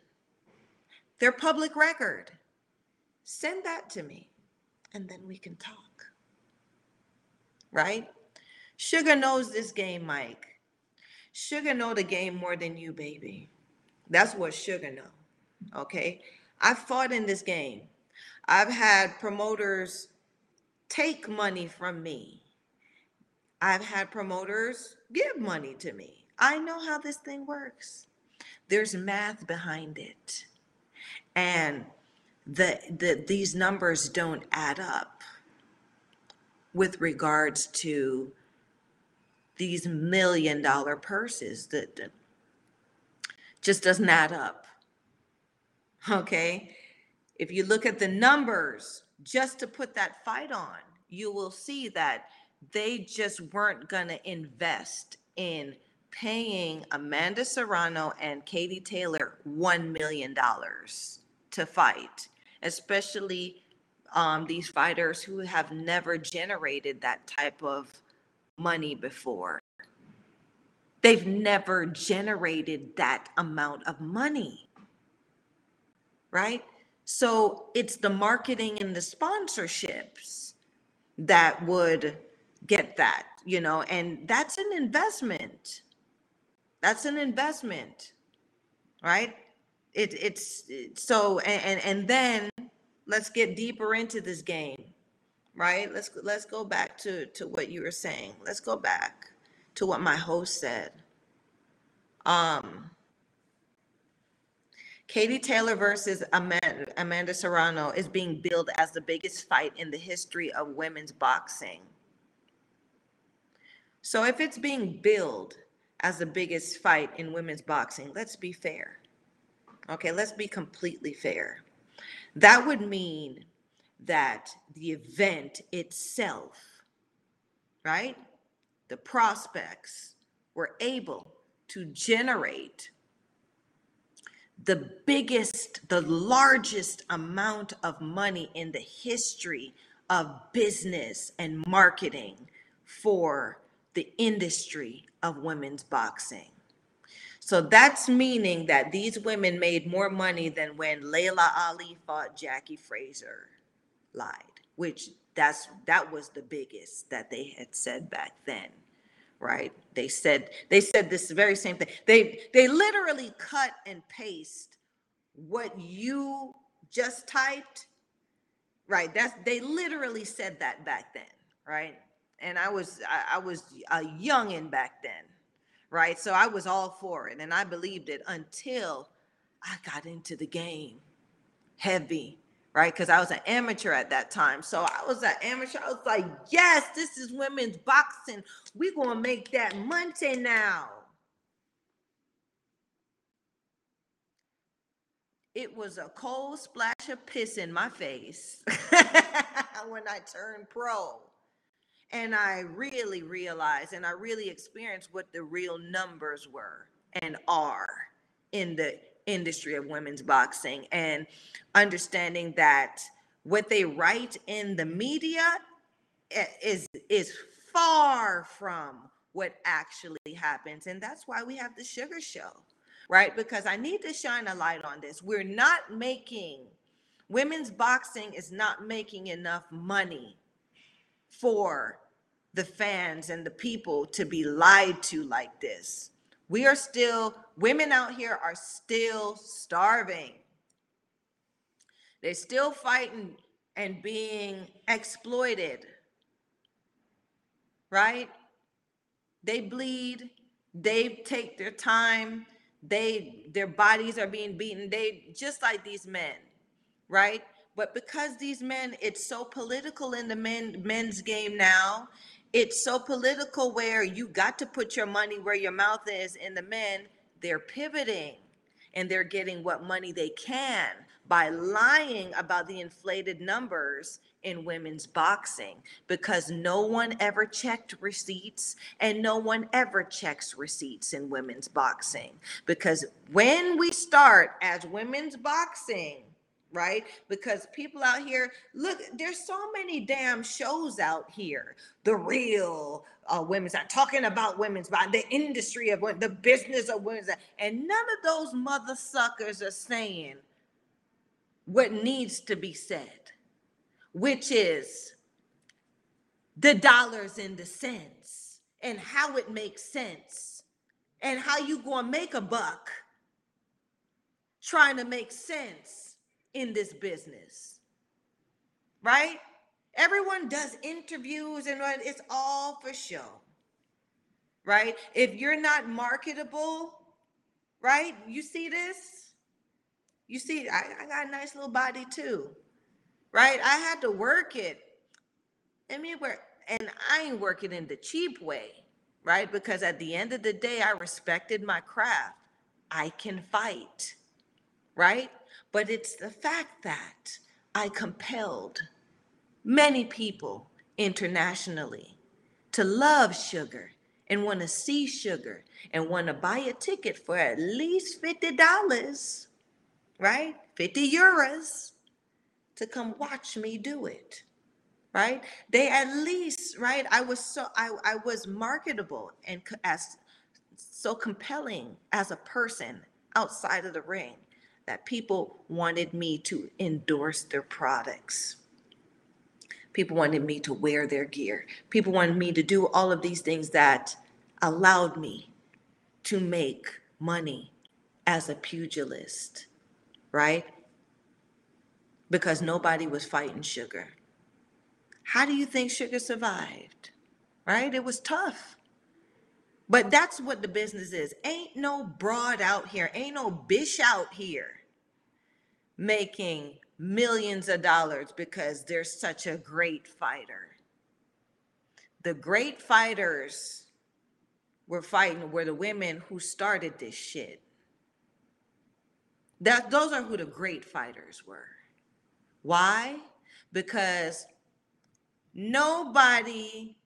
They're public record. Send that to me, and then we can talk. Right? Sugar knows this game, Mike. Sugar know the game more than you, baby. That's what Sugar know. Okay. I've fought in this game. I've had promoters take money from me. I've had promoters give money to me. I know how this thing works. There's math behind it. And the, the these numbers don't add up with regards to these million dollar purses that, that just doesn't add up. Okay. If you look at the numbers just to put that fight on, you will see that they just weren't going to invest in paying Amanda Serrano and Katie Taylor $1 million to fight, especially um, these fighters who have never generated that type of money before. They've never generated that amount of money. Right? So it's the marketing and the sponsorships that would get that, you know, and that's an investment. That's an investment, right? It, it's so, and, and then let's get deeper into this game right? Let's let's go back to to what you were saying. Let's go back to what my host said. Um Katie Taylor versus Amanda, Amanda Serrano is being billed as the biggest fight in the history of women's boxing. So if it's being billed as the biggest fight in women's boxing, let's be fair. Okay, let's be completely fair. That would mean that the event itself, right? The prospects were able to generate the biggest, the largest amount of money in the history of business and marketing for the industry of women's boxing. So that's meaning that these women made more money than when Laila Ali fought Jackie Fraser lied, which that's that was the biggest that they had said back then right? They said they said this very same thing. They they literally cut and paste what you just typed right? That's they literally said that back then right and i was i, I was a youngin back then right so i was all for it and i believed it until i got into the game heavy right? Because I was an amateur at that time. So I was an amateur. I was like, yes, this is women's boxing. Going to make that money now. It was a cold splash of piss in my face *laughs* when I turned pro. And I really realized and I really experienced what the real numbers were and are in the industry of women's boxing and understanding that what they write in the media eh, is is far from what actually happens. And that's why we have the sugar show right? Because i need to shine a light on this. We're not making women's boxing is not making enough money for the fans and the people to be lied to like this we are still, women out here are still starving. They're still fighting and being exploited. Right? They bleed, they take their time, they their bodies are being beaten. They just like these men, right? But because these men, it's so political in the men men's game now, it's so political where you got to put your money where your mouth is and the men they're pivoting and they're getting what money they can by lying about the inflated numbers in women's boxing because no one ever checked receipts and no one ever checks receipts in women's boxing because when we start as women's boxing right? Because people out here, look, there's so many damn shows out here. The real uh, women's, I'm talking about women's, about the industry of the business of women's, and none of those mother suckers are saying what needs to be said, which is the dollars and the cents and how it makes sense and how you gonna make a buck trying to make sense in this business, right? Everyone does interviews and it's all for show, right? If you're not marketable, right? You see this? You see, I, I got a nice little body too, right? I had to work it. I mean, where, and I ain't working in the cheap way, right? Because at the end of the day, I respected my craft. I can fight, right? But it's the fact that I compelled many people internationally to love sugar and want to see sugar and want to buy a ticket for at least $50, right? 50 euros to come watch me do it. Right? They at least, right? I was so I, I was marketable and as so compelling as a person outside of the ring that people wanted me to endorse their products. People wanted me to wear their gear. People wanted me to do all of these things that allowed me to make money as a pugilist, right? Because nobody was fighting sugar. How do you think sugar survived? Right? It was tough. But that's what the business is. Ain't no broad out here, ain't no bish out here making millions of dollars because they're such a great fighter. The great fighters were fighting were the women who started this shit. That those are who the great fighters were. Why? Because nobody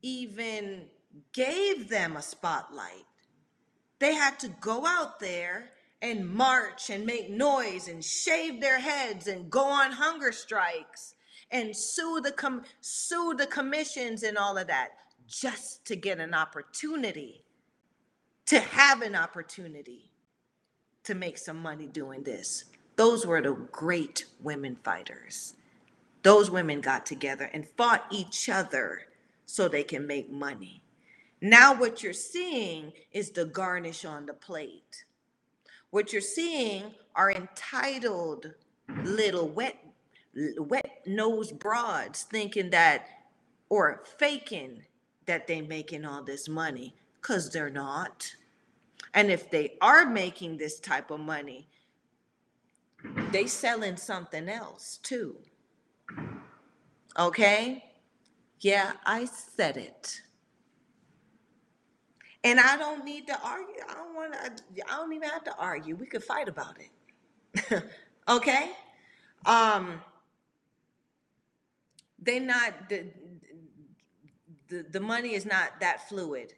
even gave them a spotlight. They had to go out there and march and make noise and shave their heads and go on hunger strikes and sue the com- sue the commissions and all of that just to get an opportunity to have an opportunity to make some money doing this. Those were the great women fighters. Those women got together and fought each other so they can make money. Now, what you're seeing is the garnish on the plate. What you're seeing are entitled little wet, wet nosed broads thinking that, or faking that they're making all this money, because they're not. And if they are making this type of money, they selling something else too. Okay? Yeah, I said it. And I don't need to argue. I don't want to I don't even have to argue. We could fight about it. *laughs* okay? Um they not the, the the money is not that fluid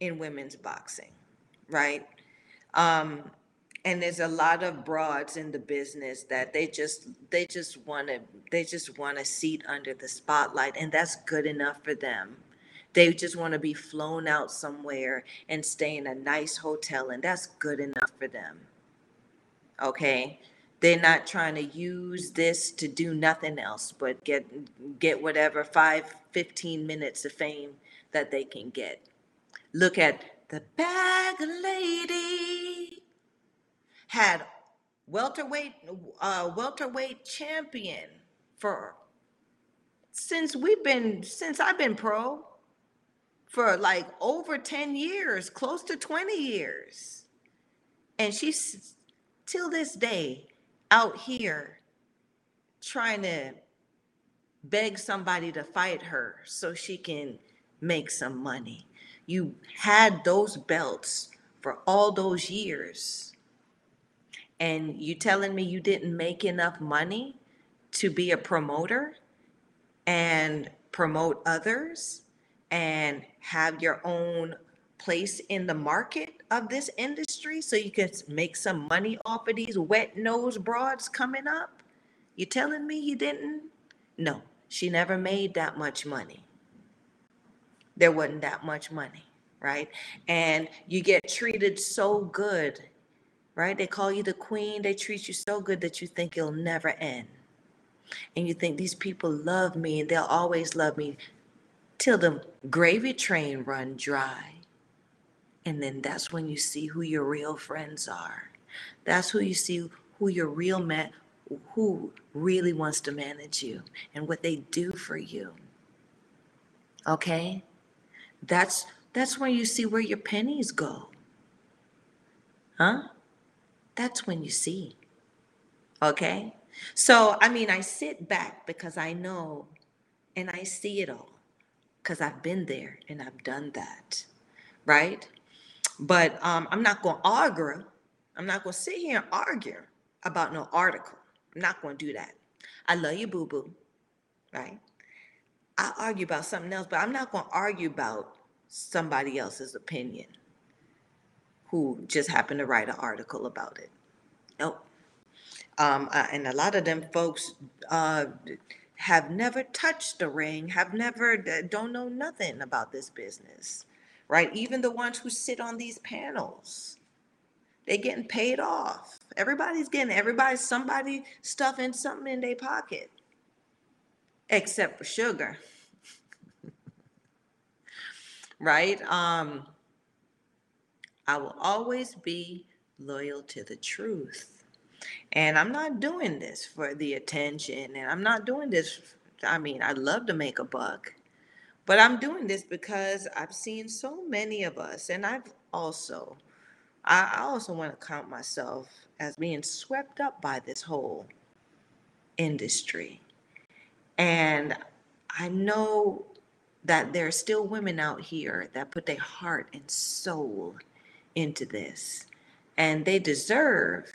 in women's boxing, right? Um and there's a lot of broads in the business that they just they just want to they just want a seat under the spotlight and that's good enough for them they just want to be flown out somewhere and stay in a nice hotel and that's good enough for them. Okay? They're not trying to use this to do nothing else but get get whatever 5 15 minutes of fame that they can get. Look at the bag lady. Had welterweight uh, welterweight champion for since we've been since I've been pro for like over 10 years, close to 20 years. And she's till this day out here trying to beg somebody to fight her so she can make some money. You had those belts for all those years and you telling me you didn't make enough money to be a promoter and promote others and have your own place in the market of this industry so you can make some money off of these wet nose broads coming up? You telling me you didn't? No, she never made that much money. There wasn't that much money, right? And you get treated so good right? They call you the queen. They treat you so good that you think it'll never end. And you think these people love me and they'll always love me till the gravy train run dry. And then that's when you see who your real friends are. That's who you see who your real man who really wants to manage you and what they do for you. Okay? That's that's when you see where your pennies go. Huh? that's when you see. Okay? So, I mean, I sit back because I know and I see it all because I've been there and I've done that. Right? But um, I'm not going to argue. I'm not going to sit here and argue about no article. I'm not going to do that. I love you, boo boo. Right? I argue about something else, but I'm not going to argue about somebody else's opinion who just happened to write an article about it. Nope. Um, and a lot of them folks uh, have never touched the ring, have never, don't know nothing about this business, right? Even the ones who sit on these panels, they getting paid off. Everybody's getting, everybody's somebody stuffing something in their pocket, except for sugar, *laughs* right? Um, I will always be loyal to the truth. And I'm not doing this for the attention, and I'm not doing this. I mean, I love to make a buck, but I'm doing this because I've seen so many of us, and I've also I, also want to count myself as being swept up by this whole industry. And I know that there are still women out here that put their heart and soul into this, and they deserve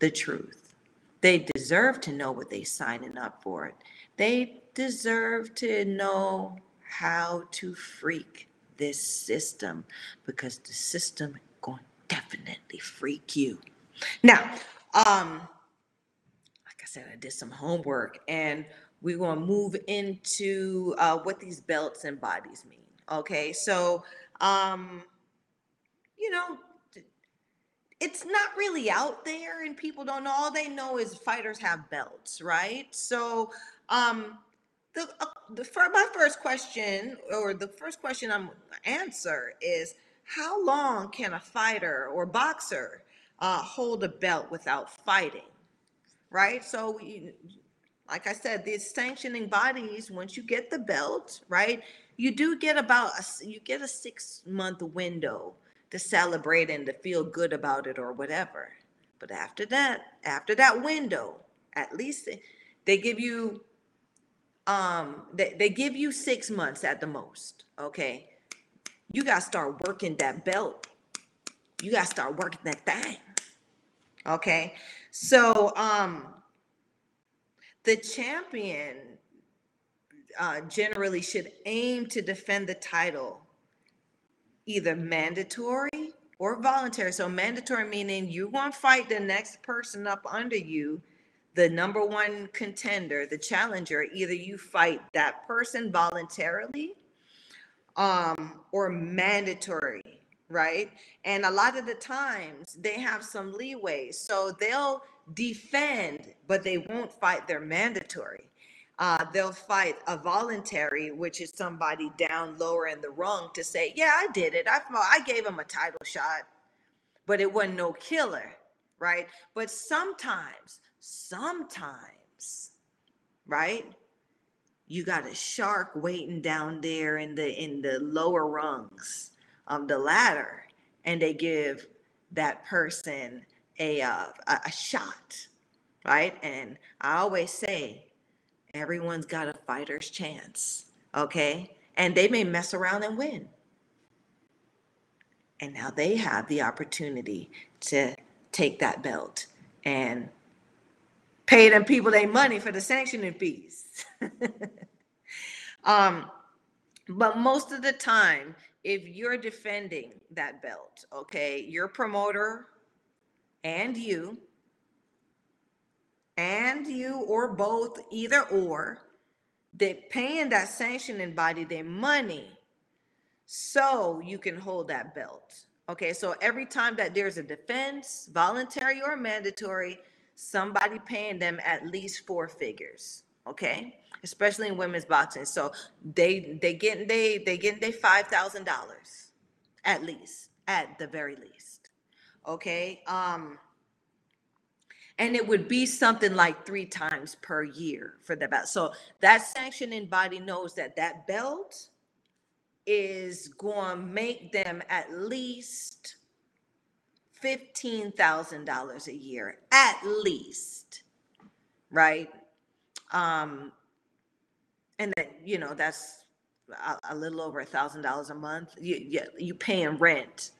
the truth. They deserve to know what they're signing up for. They deserve to know how to freak this system because the system going definitely freak you. Now, um, like I said, I did some homework and we're going to move into uh, what these belts and bodies mean. Okay, so, um, you know, it's not really out there and people don't know. All they know is fighters have belts, right? So, um, the, uh, the for my first question or the first question I'm answer is how long can a fighter or boxer uh, hold a belt without fighting? Right. So, we, like I said, these sanctioning bodies, once you get the belt, right, you do get about a, you get a six month window to celebrate and to feel good about it or whatever. But after that, after that window, at least they give you um they, they give you six months at the most okay? You got to start working that belt. You got to start working that thing okay? So um the champion uh, generally should aim to defend the title either mandatory or voluntary so mandatory meaning you want to fight the next person up under you the number one contender, the challenger, either you fight that person voluntarily um, or mandatory, right? And a lot of the times they have some leeway. So they'll defend, but they won't fight their mandatory. Uh, they'll fight a voluntary, which is somebody down lower in the rung to say, yeah, I did it. I, I gave him a title shot, but it wasn't no killer, right? But sometimes sometimes, right? You got a shark waiting down there in the in the lower rungs of the ladder, and they give that person a uh, a shot, right? And I always say, everyone's got a fighter's chance, okay? And they may mess around and win. And now they have the opportunity to take that belt and pay them people their money for the sanctioning fees. *laughs* um, but most of the time, if you're defending that belt, okay, your promoter and you, and you or both, either or, they're paying that sanctioning body their money so you can hold that belt. Okay, so every time that there's a defense, voluntary or mandatory, somebody paying them at least four figures okay? Especially in women's boxing. So they they getting they they getting they five thousand dollars at least at the very least okay? Um and it would be something like three times per year for the belt so that sanctioning body knows that that belt is going to make them at least $15,000 a year at least, right? Um, and that, you know, that's a, a little over a thousand dollars a month. You, you, you paying rent,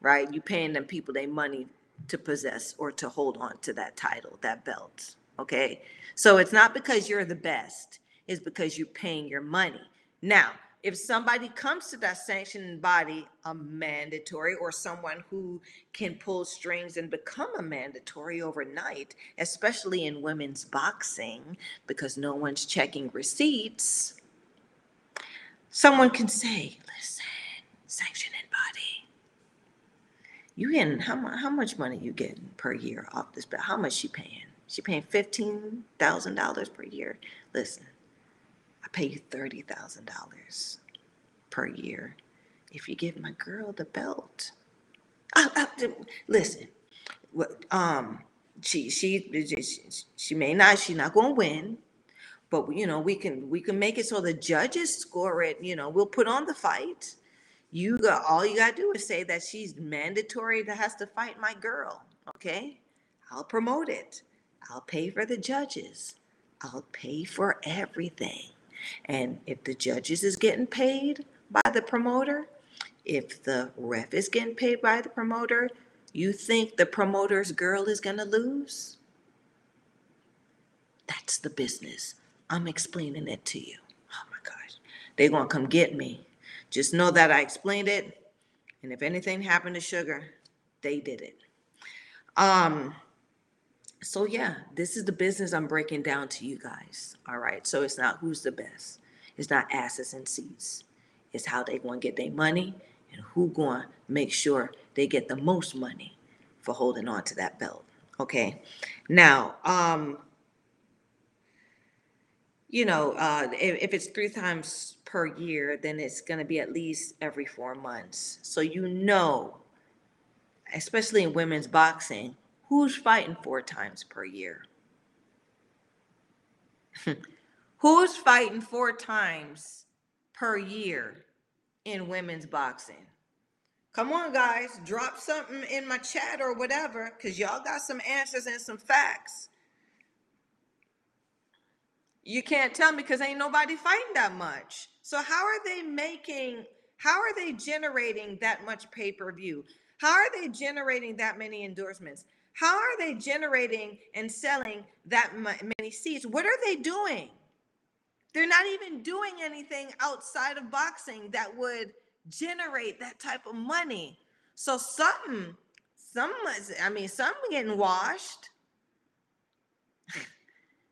right? You paying them people their money to possess or to hold on to that title, that belt. Okay. So it's not because you're the best, it's because you're paying your money. Now, if somebody comes to that sanctioning body, a mandatory or someone who can pull strings and become a mandatory overnight, especially in women's boxing, because no one's checking receipts, someone can say, listen, sanctioning you getting how, how much money you getting per year off this bill? How much she paying? She paying $15,000 per year. Listen, I pay you $30,000 per year if you give my girl the belt. I, I, listen, um, she, she, she may not, she's not to win, but you know, we can, we can make it so the judges score it, you know, we'll put on the fight, You got all you gotta do is say that she's mandatory that has to fight my girl. Okay. I'll promote it. I'll pay for the judges. I'll pay for everything. And if the judges is getting paid by the promoter, if the ref is getting paid by the promoter, you think the promoter's girl is to lose? That's the business. I'm explaining it to you. Oh my gosh. They're to come get me. Just know that I explained it. And if anything happened to Sugar, they did it. Um, so yeah, this is the business I'm breaking down to you guys. All right. So it's not who's the best. It's not asses and seats. It's how they going to get their money and who going to make sure they get the most money for holding on to that belt. Okay. Now, um, you know, uh, if, if it's three times per year, then it's going to be at least every four months. So you know, especially in women's boxing, who's fighting four times per year? *laughs* who's fighting four times per year in women's boxing? Come on, guys, drop something in my chat or whatever, because y'all got some answers and some facts. You can't tell me because ain't nobody fighting that much. So how are they making, how are they generating that much pay-per-view? How are they generating that many endorsements? How are they generating and selling that many seats? What are they doing? They're not even doing anything outside of boxing that would generate that type of money. So something, some, I mean, some getting washed.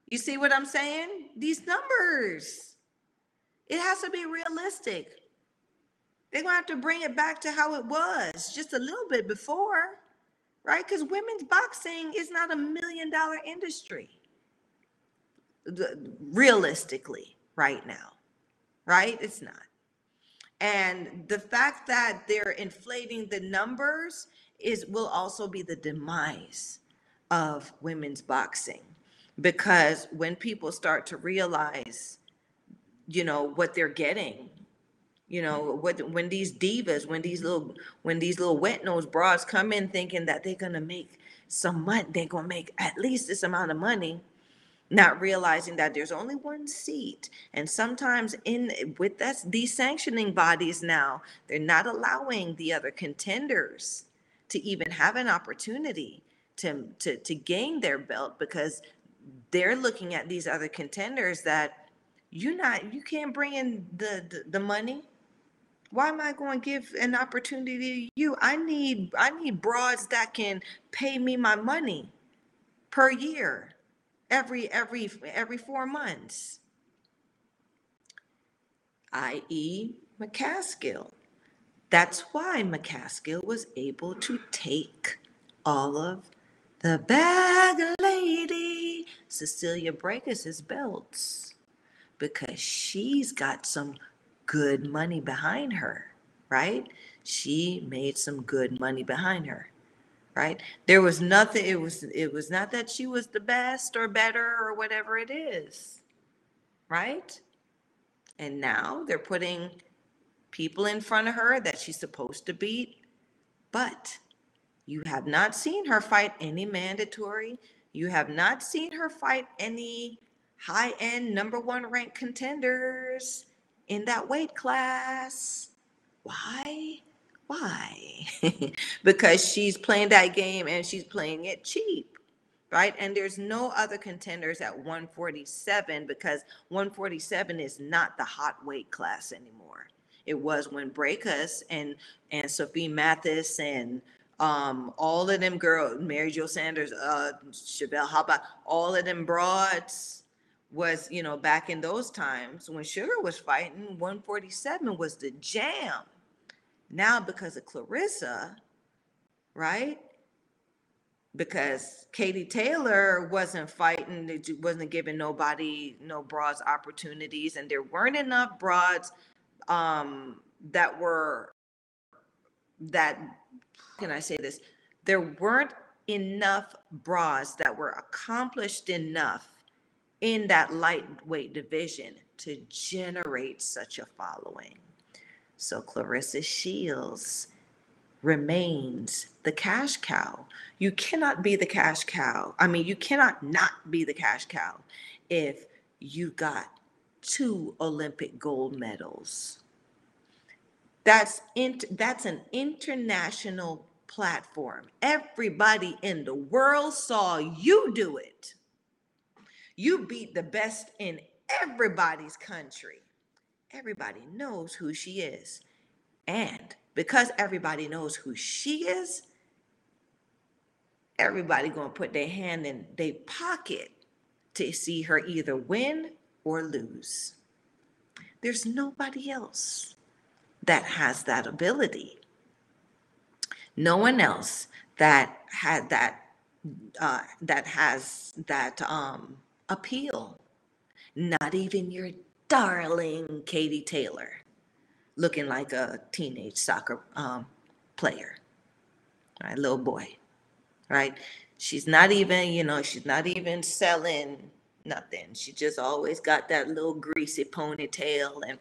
You see what I'm saying? These numbers. It has to be realistic. They're going to have to bring it back to how it was just a little bit before, right? Because women's boxing is not a million dollar industry, realistically, right now, right? It's not. And the fact that they're inflating the numbers is will also be the demise of women's boxing because when people start to realize you know what they're getting you know what when these divas when these little when these little wet nose bras come in thinking that they're gonna make some money they're gonna make at least this amount of money not realizing that there's only one seat. And sometimes in with that these sanctioning bodies now they're not allowing the other contenders to even have an opportunity to to to gain their belt because they're looking at these other contenders that you not you can't bring in the, the the money. Why am i going to give an opportunity to you? I need i need broads that can pay me my money per year every every every four months. I.e mccaskill. That's why mccaskill was able to take all of the bag lady cecilia Brækhus's belts because she's got some good money behind her, right? She made some good money behind her, right? There was nothing, it was it was not that she was the best or better or whatever it is, right? And now they're putting people in front of her that she's supposed to beat, but you have not seen her fight any mandatory. You have not seen her fight any high end number one ranked contenders in that weight class. Why? Why? *laughs* because she's playing that game and she's playing it cheap, right? And there's no other contenders at 147 because 147 is not the hot weight class anymore. It was when Brækhus and and Sophie Mathis and um, all of them girls, Mary Jo Sanders, uh, Chevelle Hallback, all of them broads was, you know, back in those times when Sugar was fighting, 147 was the jam. Now, because of Claressa, right? Because Katie Taylor wasn't fighting, wasn't giving nobody no broads opportunities, and there weren't enough broads um, that were that. Can I say this? There weren't enough bras that were accomplished enough in that lightweight division to generate such a following. So Claressa Shields remains the cash cow. You cannot be the cash cow. I mean, you cannot not be the cash cow if you got two Olympic gold medals. That's int- that's an international platform. Everybody in the world saw you do it. You beat the best in everybody's country. Everybody knows who she is. And because everybody knows who she is, everybody going to put their hand in their pocket to see her either win or lose. There's nobody else that has that ability. No one else that had that uh, that has that um, appeal. Not even your darling Katie Taylor, looking like a teenage soccer um, player, right? Little boy, right? She's not even, you know, she's not even selling nothing. She just always got that little greasy ponytail and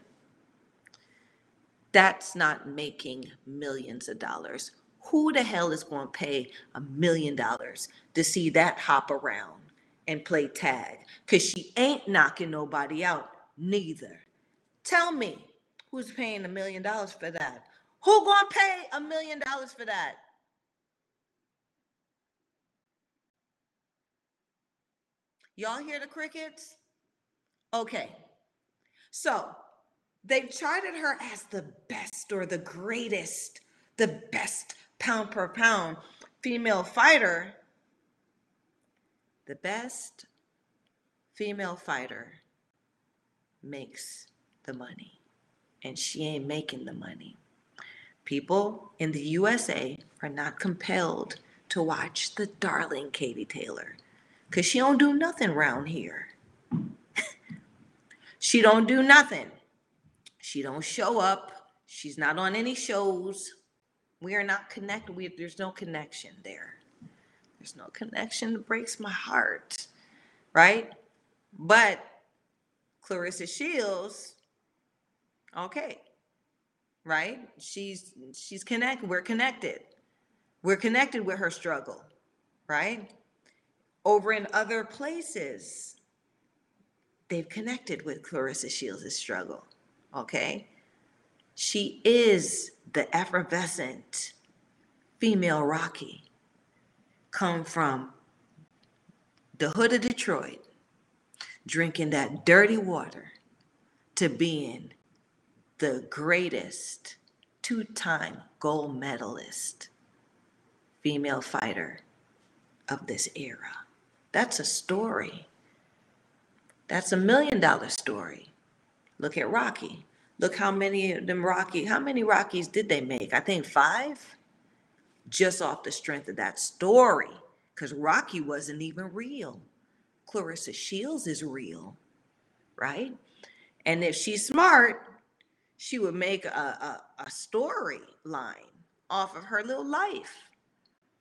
that's not making millions of dollars. Who the hell is going to pay a million dollars to see that hop around and play tag? Because she ain't knocking nobody out, neither. Tell me who's paying a million dollars for that? Who going to pay a million dollars for that? Y'all hear the crickets? Okay. So they've charted her as the best or the greatest, the best pound per pound female fighter. The best female fighter makes the money, and she ain't making the money. People in the USA are not compelled to watch the darling Katie Taylor because she don't do nothing around here. *laughs* she don't do nothing. She don't show up. She's not on any shows. We are not connected. We, there's no connection there. There's no connection that breaks my heart, right? But Claressa Shields, okay, right? She's she's connected. We're connected. We're connected with her struggle, right? over in other places, they've connected with Claressa Shields' struggle. Okay. She is the effervescent female Rocky, come from the hood of Detroit, drinking that dirty water, to being the greatest two time gold medalist female fighter of this era. That's a story. That's a million dollar story. Look at Rocky. Look how many of them Rocky, how many Rockies did they make? I think five, just off the strength of that story. Because Rocky wasn't even real. Claressa Shields is real, right? And if she's smart, she would make a, a, a storyline off of her little life,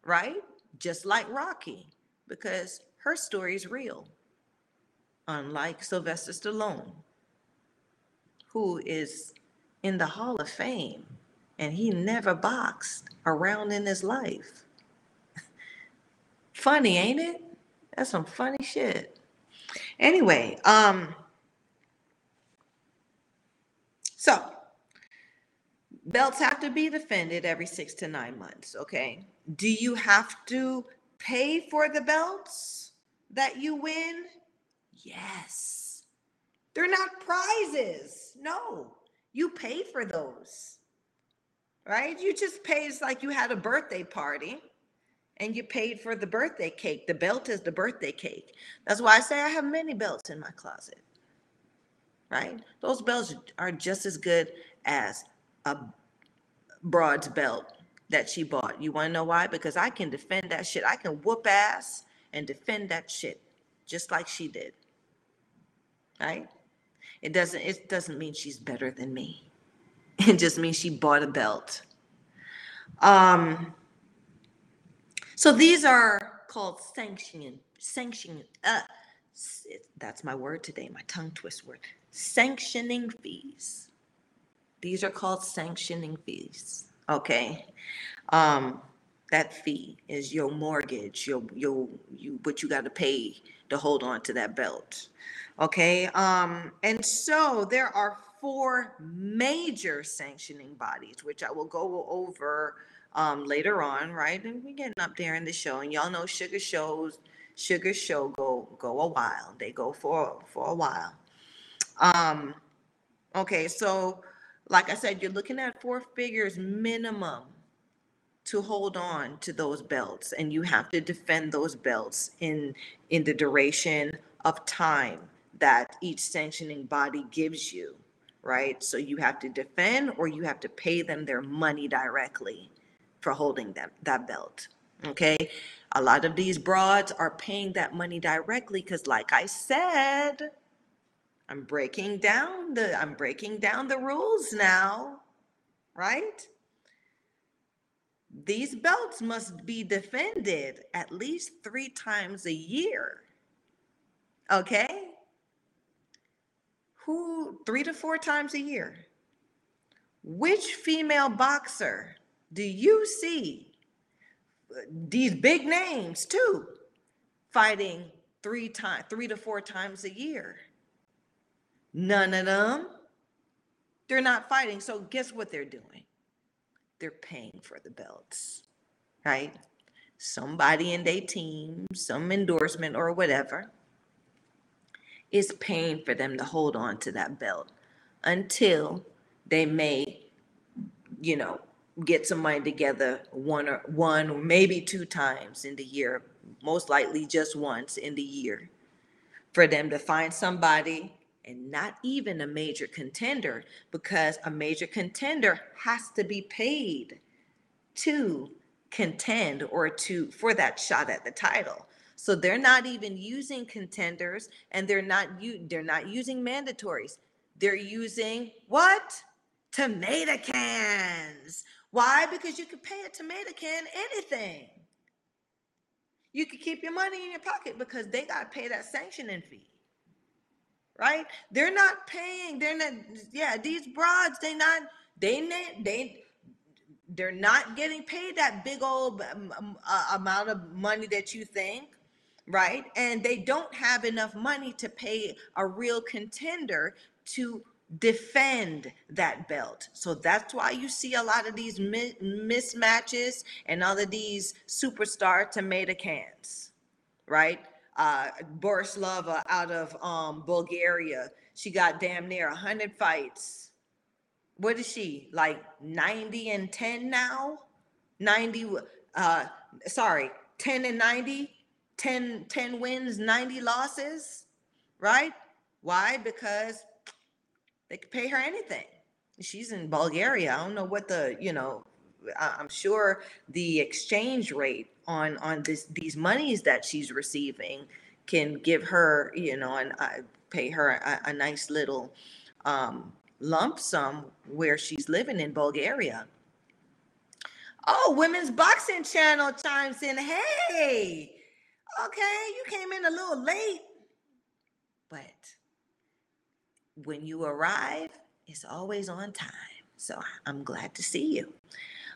right? Just like Rocky, because her story is real. Unlike Sylvester Stallone, who is in the Hall of Fame and he never boxed around in his life. *laughs* funny, ain't it? That's some funny shit. Anyway, um, so belts have to be defended every six to nine months, okay? Do you have to pay for the belts? that you win? Yes. They're not prizes. No, you pay for those, right? You just pay, it's like you had a birthday party and you paid for the birthday cake. The belt is the birthday cake. That's why I say I have many belts in my closet, right? Those belts are just as good as a broad's belt that she bought. You want to know why? Because I can defend that shit. I can whoop ass and defend that shit just like she did. Right? It doesn't it doesn't mean she's better than me. *laughs* It just means she bought a belt. Um so these are called sanctioning sanctioning uh that's my word today, my tongue twist word. Sanctioning fees. These are called sanctioning fees. Okay. Um, that fee is your mortgage, your your you what you got to pay to hold on to that belt. Okay. Um, and so there are four major sanctioning bodies, which I will go over um, later on, right? And we're getting up there in the show, and y'all know sugar shows, sugar show go go a while. They go for for a while. Um, okay, so like I said, you're looking at four figures minimum to hold on to those belts, and you have to defend those belts in in the duration of time that each sanctioning body gives you, right? So you have to defend, or you have to pay them their money directly for holding them that belt. Okay, a lot of these broads are paying that money directly because, like I said, I'm breaking down the I'm breaking down the rules now, right? These belts must be defended at least 3 times a year. Okay? Who 3 to 4 times a year? Which female boxer do you see these big names too fighting 3 times 3 to 4 times a year? None of them. They're not fighting. So guess what they're doing? They're paying for the belts, right? Somebody in their team, some endorsement or whatever, is paying for them to hold on to that belt until they may, you know, get some money together one or one or maybe two times in the year, most likely just once in the year, for them to find somebody and not even a major contender because a major contender has to be paid to contend or to for that shot at the title so they're not even using contenders and they're not they're not using mandatories they're using what tomato cans why because you could pay a tomato can anything you could keep your money in your pocket because they got to pay that sanctioning fee right? They're not paying. They're not. Yeah, these broads. They not. They they. They're not getting paid that big old um, um, uh, amount of money that you think, right? And they don't have enough money to pay a real contender to defend that belt. So that's why you see a lot of these mi- mismatches and all of these superstar tomato cans, right? uh, Borislava out of um, Bulgaria. She got damn near 100 fights. What is she? Like 90 and 10 now? 90, uh, sorry, 10 and 90? 10, 10 wins, 90 losses, right? Why? Because they could pay her anything. She's in Bulgaria. I don't know what the, you know, I'm sure the exchange rate on on this these monies that she's receiving can give her, you know, and I pay her a, a nice little um, lump sum where she's living in Bulgaria. Oh, Women's Boxing Channel chimes in. Hey, okay, you came in a little late, but when you arrive, it's always on time. So I'm glad to see you.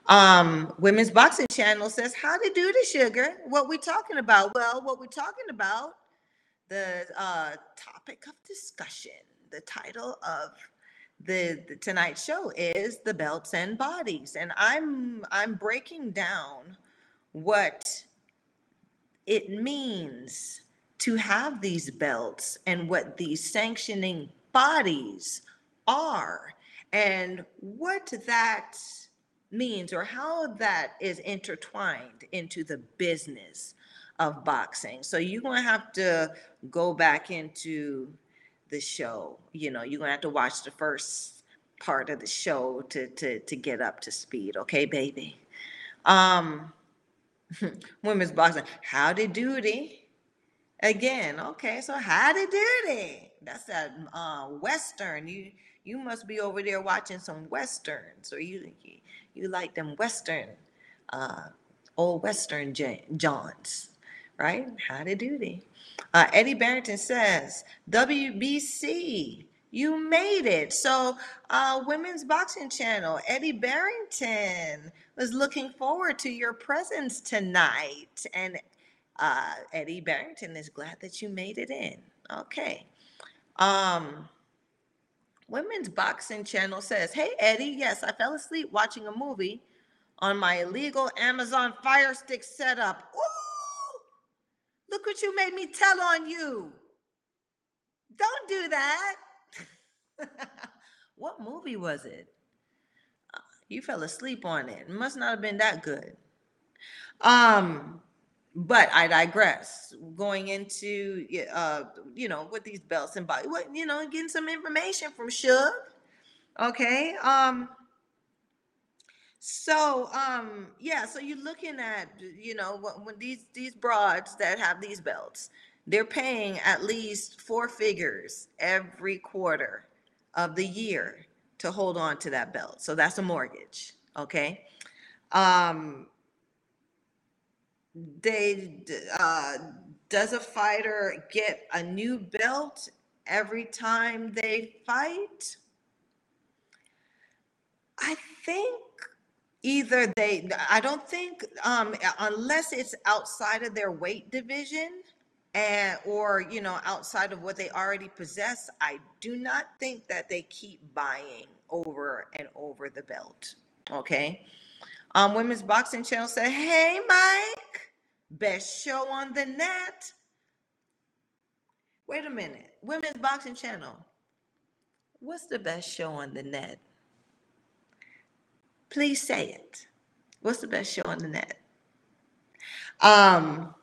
Um, Women's Boxing Channel says, How to do the sugar? What we talking about? Well, what we're talking about, the uh, topic of discussion, the title of the, the tonight show is the belts and bodies. And I'm I'm breaking down what it means to have these belts and what these sanctioning bodies are and what that means or how that is intertwined into the business of boxing. So you're going to have to go back into the show. You know, you're going to have to watch the first part of the show to to to get up to speed, okay, baby? Um women's boxing, howdy doody. Again, okay, so howdy doody. That's that uh, western. You you must be over there watching some westerns, or you you like them Western, uh, old Western Johns, right? Howdy doody. Uh, Eddie Barrington says WBC You made it. So, uh, Women's Boxing Channel, Eddie Barrington was looking forward to your presence tonight. And uh, Eddie Barrington is glad that you made it in. Okay. Um, Women's Boxing Channel says, Hey, Eddie, yes, I fell asleep watching a movie on my illegal Amazon Fire Stick setup. Ooh, look what you made me tell on you. Don't do that. *laughs* what movie was it? Uh, you fell asleep on it. It must not have been that good. Um, but I digress. Going into uh, you know, with these belts and body, what you know, getting some information from Suge. Okay. Um. So um yeah, so you're looking at you know when these these broads that have these belts, they're paying at least four figures every quarter of the year to hold on to that belt. So that's a mortgage. Okay. Um, they uh, does a fighter get a new belt every time they fight? I think either they I don't think um unless it's outside of their weight division and or you know outside of what they already possess i do not think that they keep buying over and over the belt okay? Um women's boxing channel said hey mike best show on the net. Wait a minute women's boxing channel what's the best show on the net? Please say it. What's the best show on the net? Um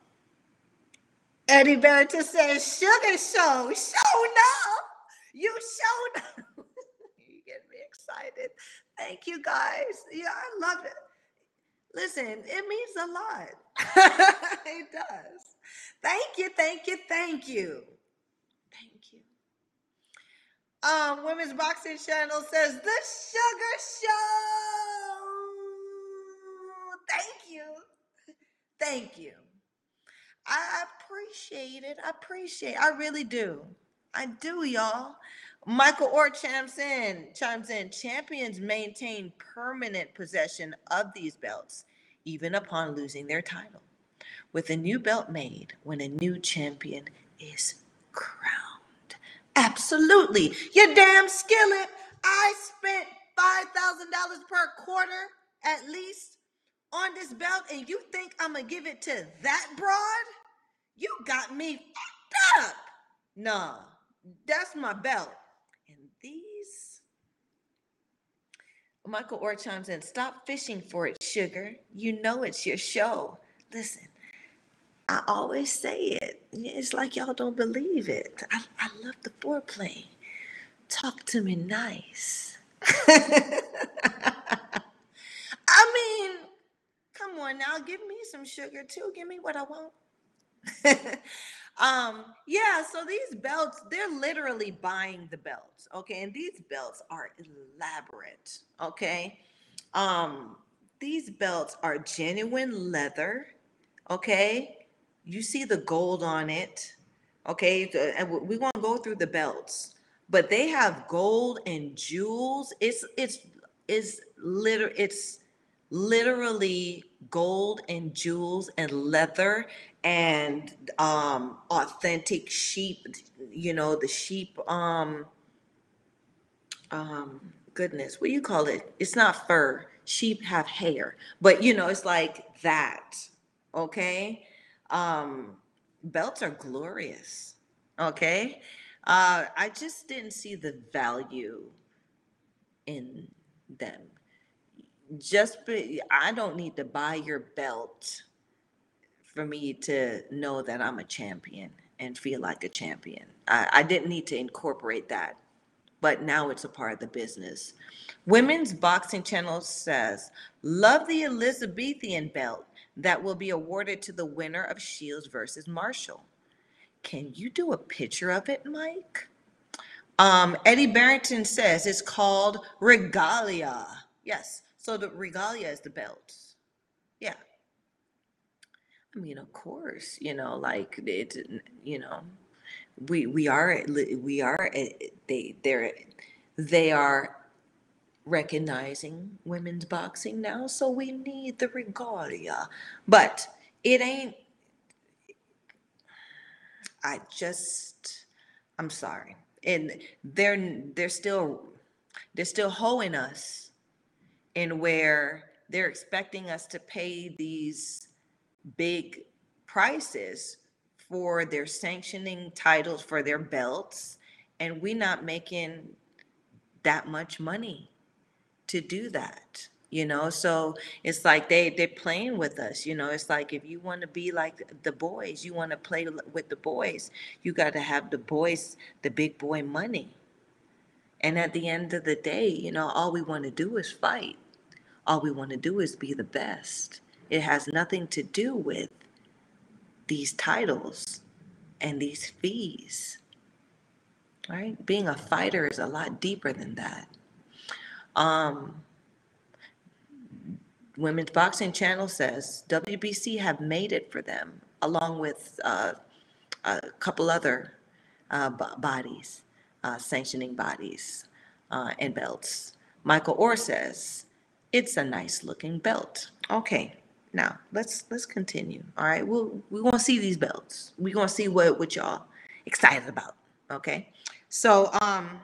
Eddie Barrington says, Sugar Show, show no. You show no. *laughs* you get me excited. Thank you guys. Yeah, I love it. Listen, it means a lot. *laughs* it does. Thank you, thank you, thank you. Thank you. Um, Women's Boxing Channel says the Sugar Show. Thank you. Thank you. I appreciate it. I appreciate. It. I really do. I do, y'all. Michael Orr chimes in. Chimes in. Champions maintain permanent possession of these belts, even upon losing their title. With a new belt made, when a new champion is crowned. Absolutely. You damn skillet. I spent five thousand dollars per quarter at least on this belt, and you think I'm gonna give it to that broad? You got me fucked up. Nah, that's my belt. And these, Michael Orr chimes in, stop fishing for it, sugar. You know it's your show. Listen, I always say it. It's like y'all don't believe it. I, I love the foreplay. Talk to me nice. *laughs* I mean, come on now, give me some sugar too. Give me what I want. *laughs* um, yeah, so these belts, they're literally buying the belts, okay? And these belts are elaborate, okay? Um, these belts are genuine leather, okay? You see the gold on it, okay? And we won't go through the belts, but they have gold and jewels. It's it's it's liter it's literally gold and jewels and leather and um authentic sheep you know the sheep um um goodness what do you call it? It's not fur. Sheep have hair. But you know it's like that okay? Um belts are glorious okay? Uh i just didn't see the value in them. Just be, i don't need to buy your belt for me to know that I'm a champion and feel like a champion. I, I didn't need to incorporate that, but now it's a part of the business. Women's Boxing Channel says, Love the Elizabethan belt that will be awarded to the winner of Shields versus Marshall. Can you do a picture of it, Mike? Um, Eddie Barrington says it's called Regalia. Yes, so the Regalia is the belt. I mean, of course, you know, like it, you know, we we are we are they they're they are recognizing women's boxing now so we need the regalia. But it ain't i just i'm sorry. And they're they're still they're still hoeing us in where they're expecting us to pay these big prices for their sanctioning titles for their belts and we're not making that much money to do that you know? So it's like they they're playing with us you know? It's like if you want to be like the boys you want to play with the boys you got to have the boys the big boy money. And at the end of the day you know all we want to do is fight. All we want to do is be the best it has nothing to do with these titles and these fees right being a fighter is a lot deeper than that um Women's Boxing Channel says WBC have made it for them, along with uh, a couple other uh, bodies, uh, sanctioning bodies uh, and belts. Michael Orr says it's a nice looking belt. Okay, now let's let's continue. All right, we'll we're gonna see these belts. We're gonna see what what y'all excited about. Okay, so um.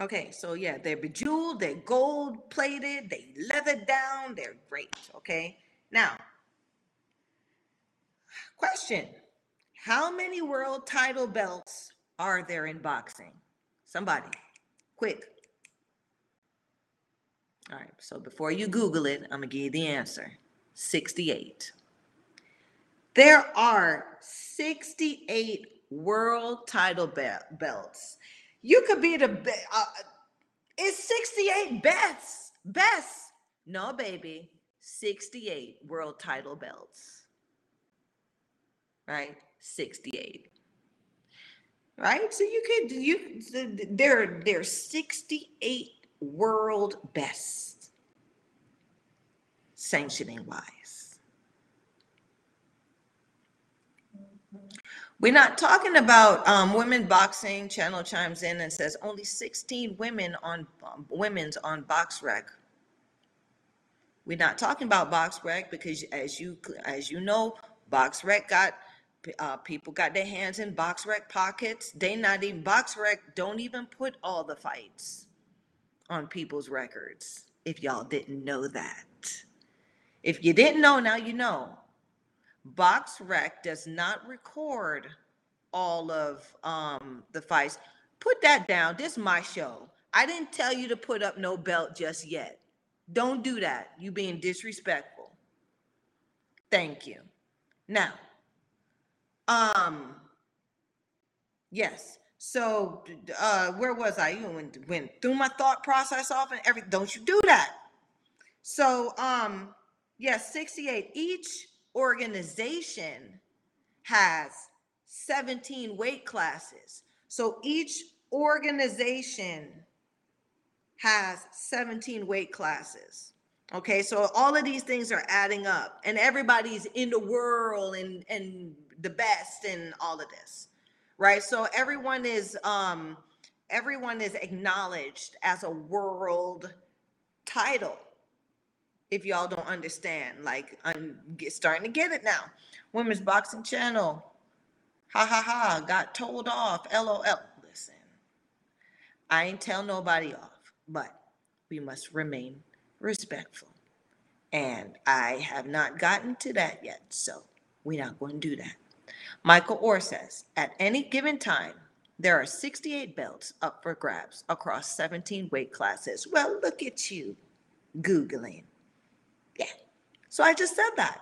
Okay, so yeah, they're bejeweled, they're gold plated, they leathered down, they're great. Okay, now, question How many world title belts are there in boxing? Somebody, quick. All right, so before you Google it, I'm gonna give you the answer 68. There are 68 world title belts. You could be the best. Uh, it's 68 best. Best. No, baby. 68 world title belts. Right? 68. Right? So you could you there there are 68 world best sanctioning wise. We're not talking about um, women boxing. Channel chimes in and says only 16 women on um, women's on box rec. We're not talking about box rec because, as you as you know, box rec got uh, people got their hands in box rec pockets. They not even box rec don't even put all the fights on people's records. If y'all didn't know that, if you didn't know, now you know. BoxRec does not record all of um, the fights. Put that down. This is my show. I didn't tell you to put up no belt just yet. Don't do that. You being disrespectful. Thank you. Now, um, yes. So, uh, where was I? You went, went through my thought process off and everything. Don't you do that. So, um, yes, 68. Each organization has 17 weight classes. So each organization has 17 weight classes. Okay, so all of these things are adding up, and everybody's in the world and and the best and all of this, right? So everyone is um everyone is acknowledged as a world title if y'all don't understand. Like I'm get, starting to get it now. Women's Boxing Channel. Ha ha ha. Got told off. LOL. Listen, I ain't tell nobody off, but we must remain respectful. And I have not gotten to that yet. So we're not going to do that. Michael Orr says at any given time, there are 68 belts up for grabs across 17 weight classes. Well, look at you Googling. Yeah. So I just said that.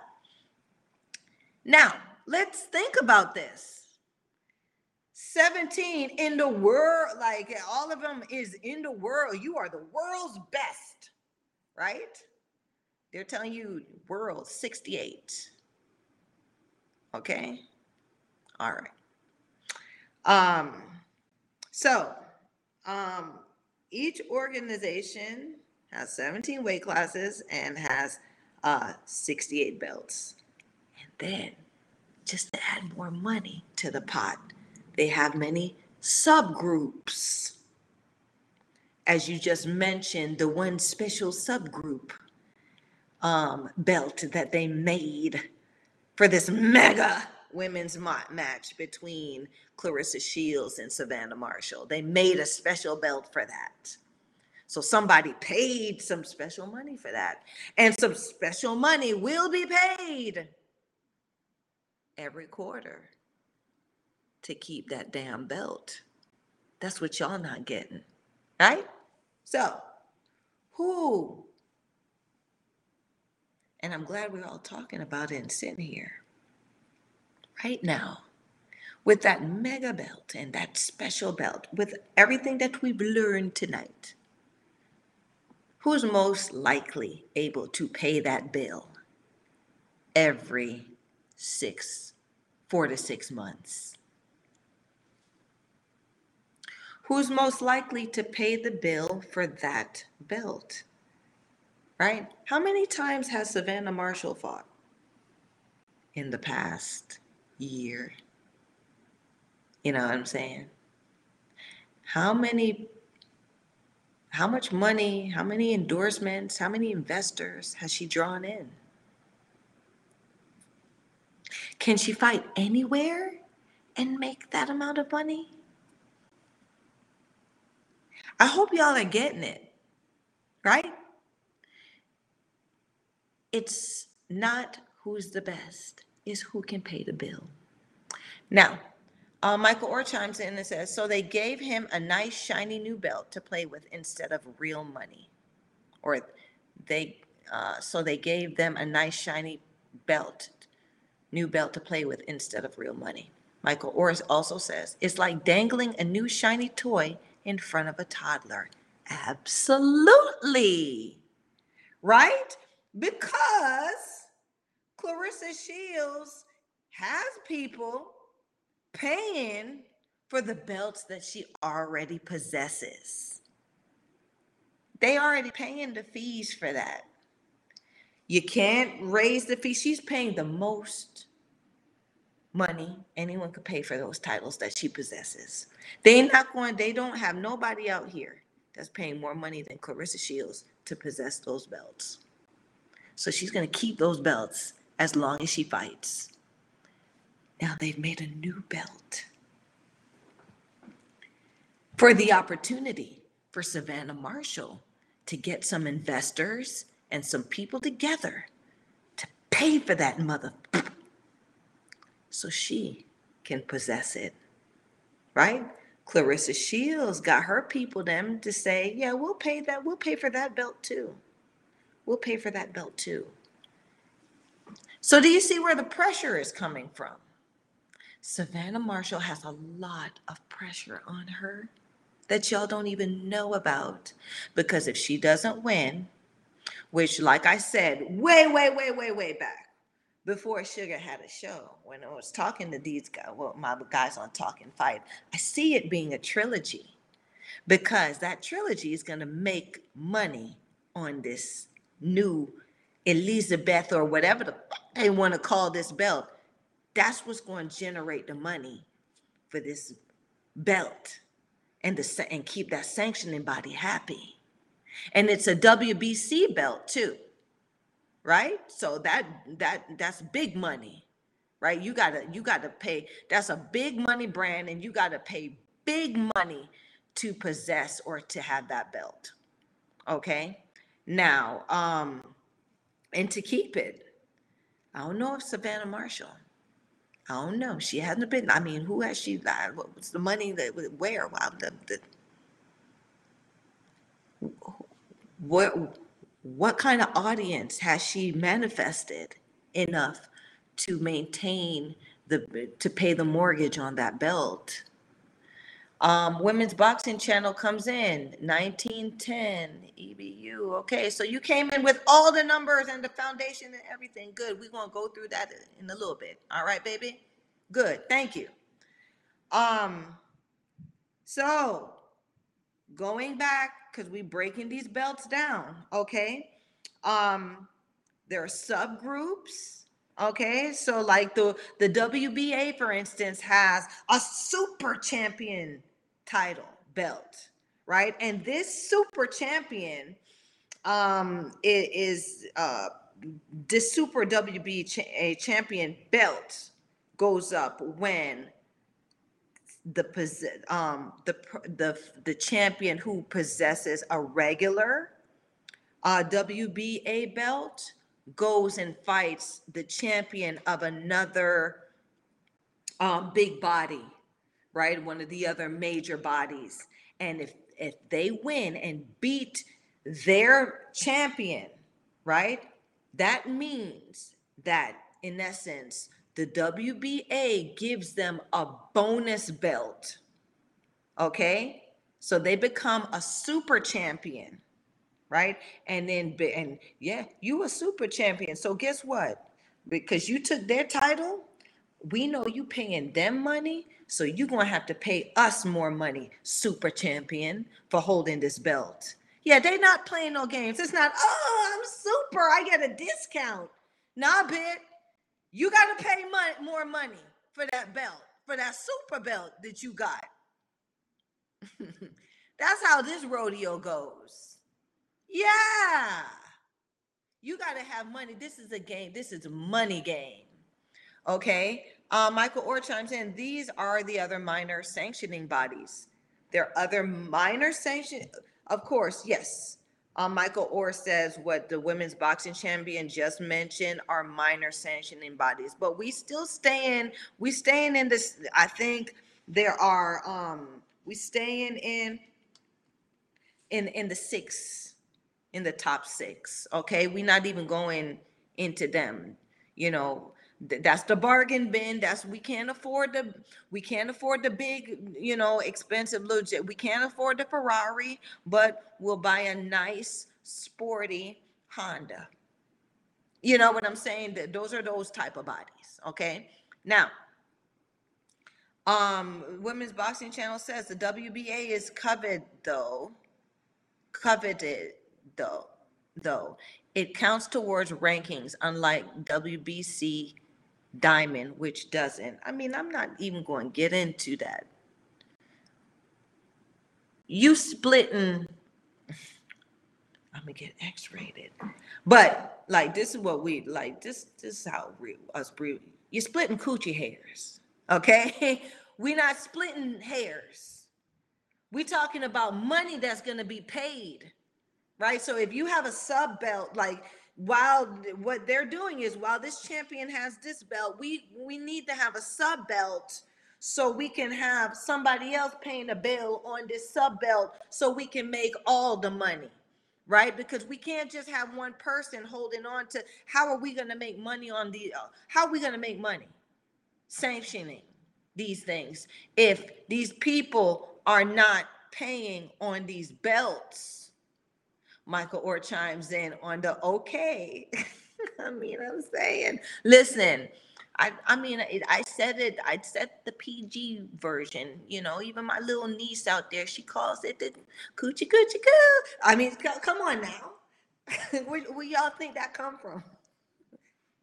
Now, let's think about this. 17 in the world, like all of them is in the world. You are the world's best, right? They're telling you world 68. Okay. All right. Um, so um each organization has 17 weight classes and has uh, 68 belts. And then just to add more money to the pot. They have many subgroups. As you just mentioned, the one special subgroup um, belt that they made for this mega women's ma- match between Claressa Shields and Savannah Marshall. They made a special belt for that. So somebody paid some special money for that. And some special money will be paid every quarter to keep that damn belt. That's what y'all not getting, right? So, who? And I'm glad we're all talking about it and sitting here right now with that mega belt and that special belt, with everything that we've learned tonight. Who's most likely able to pay that bill every six, four to six months? Who's most likely to pay the bill for that belt? Right? How many times has Savannah Marshall fought in the past year? You know what I'm saying? How many how much money, how many endorsements, how many investors has she drawn in? Can she fight anywhere and make that amount of money? I hope y'all are getting it, right? It's not who's the best, it's who can pay the bill. Now, uh, Michael Orr chimes in and says, so they gave him a nice shiny new belt to play with instead of real money. Or they, uh, so they gave them a nice shiny belt, new belt to play with instead of real money. Michael Orr also says, it's like dangling a new shiny toy in front of a toddler. Absolutely. Right? Because Claressa Shields has people paying for the belts that she already possesses. They already paying the fees for that. You can't raise the fee. She's paying the most money anyone could pay for those titles that she possesses. They're not going, they don't have nobody out here that's paying more money than Claressa Shields to possess those belts. So she's going to keep those belts as long as she fights. Now they've made a new belt for the opportunity for Savannah Marshall to get some investors and some people together to pay for that mother *sniffs* so she can possess it. Right? Claressa Shields got her people them to say, yeah, we'll pay that, we'll pay for that belt too. We'll pay for that belt too. So do you see where the pressure is coming from? Savannah Marshall has a lot of pressure on her that y'all don't even know about. Because if she doesn't win, which, like I said, way, way, way, way, way back before Sugar had a show, when I was talking to these guys, well, my guys on Talking Fight, I see it being a trilogy because that trilogy is going to make money on this new Elizabeth or whatever the fuck they want to call this belt that's what's going to generate the money for this belt and the and keep that sanctioning body happy. And it's a WBC belt too. Right? So that that that's big money. Right? You got to you got to pay that's a big money brand and you got to pay big money to possess or to have that belt. Okay? Now, um and to keep it. I don't know if Savannah Marshall I don't know. She hasn't been. I mean, who has she? What was the money that where? Wow, the, the what what kind of audience has she manifested enough to maintain the to pay the mortgage on that belt? Um, women's boxing channel comes in 1910 EBU. Okay, so you came in with all the numbers and the foundation and everything. Good. We're gonna go through that in a little bit. All right, baby. Good. Thank you. Um, so going back because we're breaking these belts down. Okay. Um, there are subgroups Okay, so like the the WBA, for instance, has a super champion title belt, right? And this super champion um it is uh this super WB cha- champion belt goes up when the posi- um the the the champion who possesses a regular uh WBA belt goes and fights the champion of another um, big body, right? One of the other major bodies. And if if they win and beat their champion, right? That means that in essence, the WBA gives them a bonus belt. Okay? So they become a super champion right? And then and yeah, you a super champion. So guess what? Because you took their title, we know you paying them money, so you're gonna have to pay us more money, super champion, for holding this belt. Yeah, they not playing no games. It's not, oh, I'm super, I get a discount. Nah, bit. You gotta pay money, more money for that belt, for that super belt that you got. *laughs* That's how this rodeo goes. Yeah. You got to have money. This is a game. This is money game. Okay. Uh, Michael Orr chimes in. These are the other minor sanctioning bodies. There are other minor sanction. Of course, yes. Uh, Michael Orr says what the women's boxing champion just mentioned are minor sanctioning bodies, but we still staying. We staying in this. I think there are. Um, we staying in. In in the six in the top six. Okay, we're not even going into them. You know, th- that's the bargain bin. That's we can't afford the we can't afford the big, you know, expensive legit. We can't afford the Ferrari, but we'll buy a nice, sporty Honda. You know what I'm saying? That those are those type of bodies. Okay. Now, um, Women's Boxing Channel says the WBA is coveted though, coveted though, though. It counts towards rankings, unlike WBC Diamond, which doesn't. I mean, I'm not even going to get into that. You splitting, I'm gonna get X-rated, but like this is what we like. This this is how real us real. You're splitting coochie hairs, okay? *laughs* We're not splitting hairs. We're talking about money that's gonna be paid right? So if you have a sub belt, like while what they're doing is while this champion has this belt, we we need to have a sub belt so we can have somebody else paying a bill on this sub belt so we can make all the money right? Because we can't just have one person holding on to how are we going to make money on the uh, how are we going to make money sanctioning these things if these people are not paying on these belts Michael Orr chimes in on the okay. *laughs* I mean, I'm saying, listen, I, I mean, it, I said it, I said the PG version, you know, even my little niece out there, she calls it the coochie coochie coo. I mean, c- come on now. *laughs* where, where y'all think that come from? *laughs*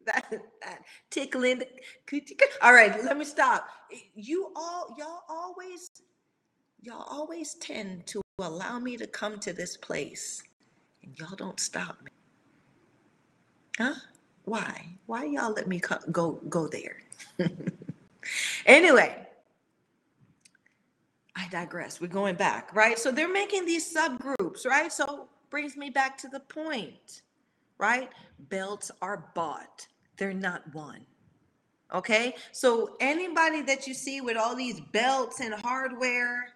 That, that tickling the coochie coo. All right, let me stop. You all, y'all always, y'all always tend to allow me to come to this place and y'all don't stop me. Huh? Why? Why y'all let me co- go go there? *laughs* anyway, I digress. We're going back, right? So they're making these subgroups, right? So brings me back to the point, right? Belts are bought. They're not won. Okay? So anybody that you see with all these belts and hardware,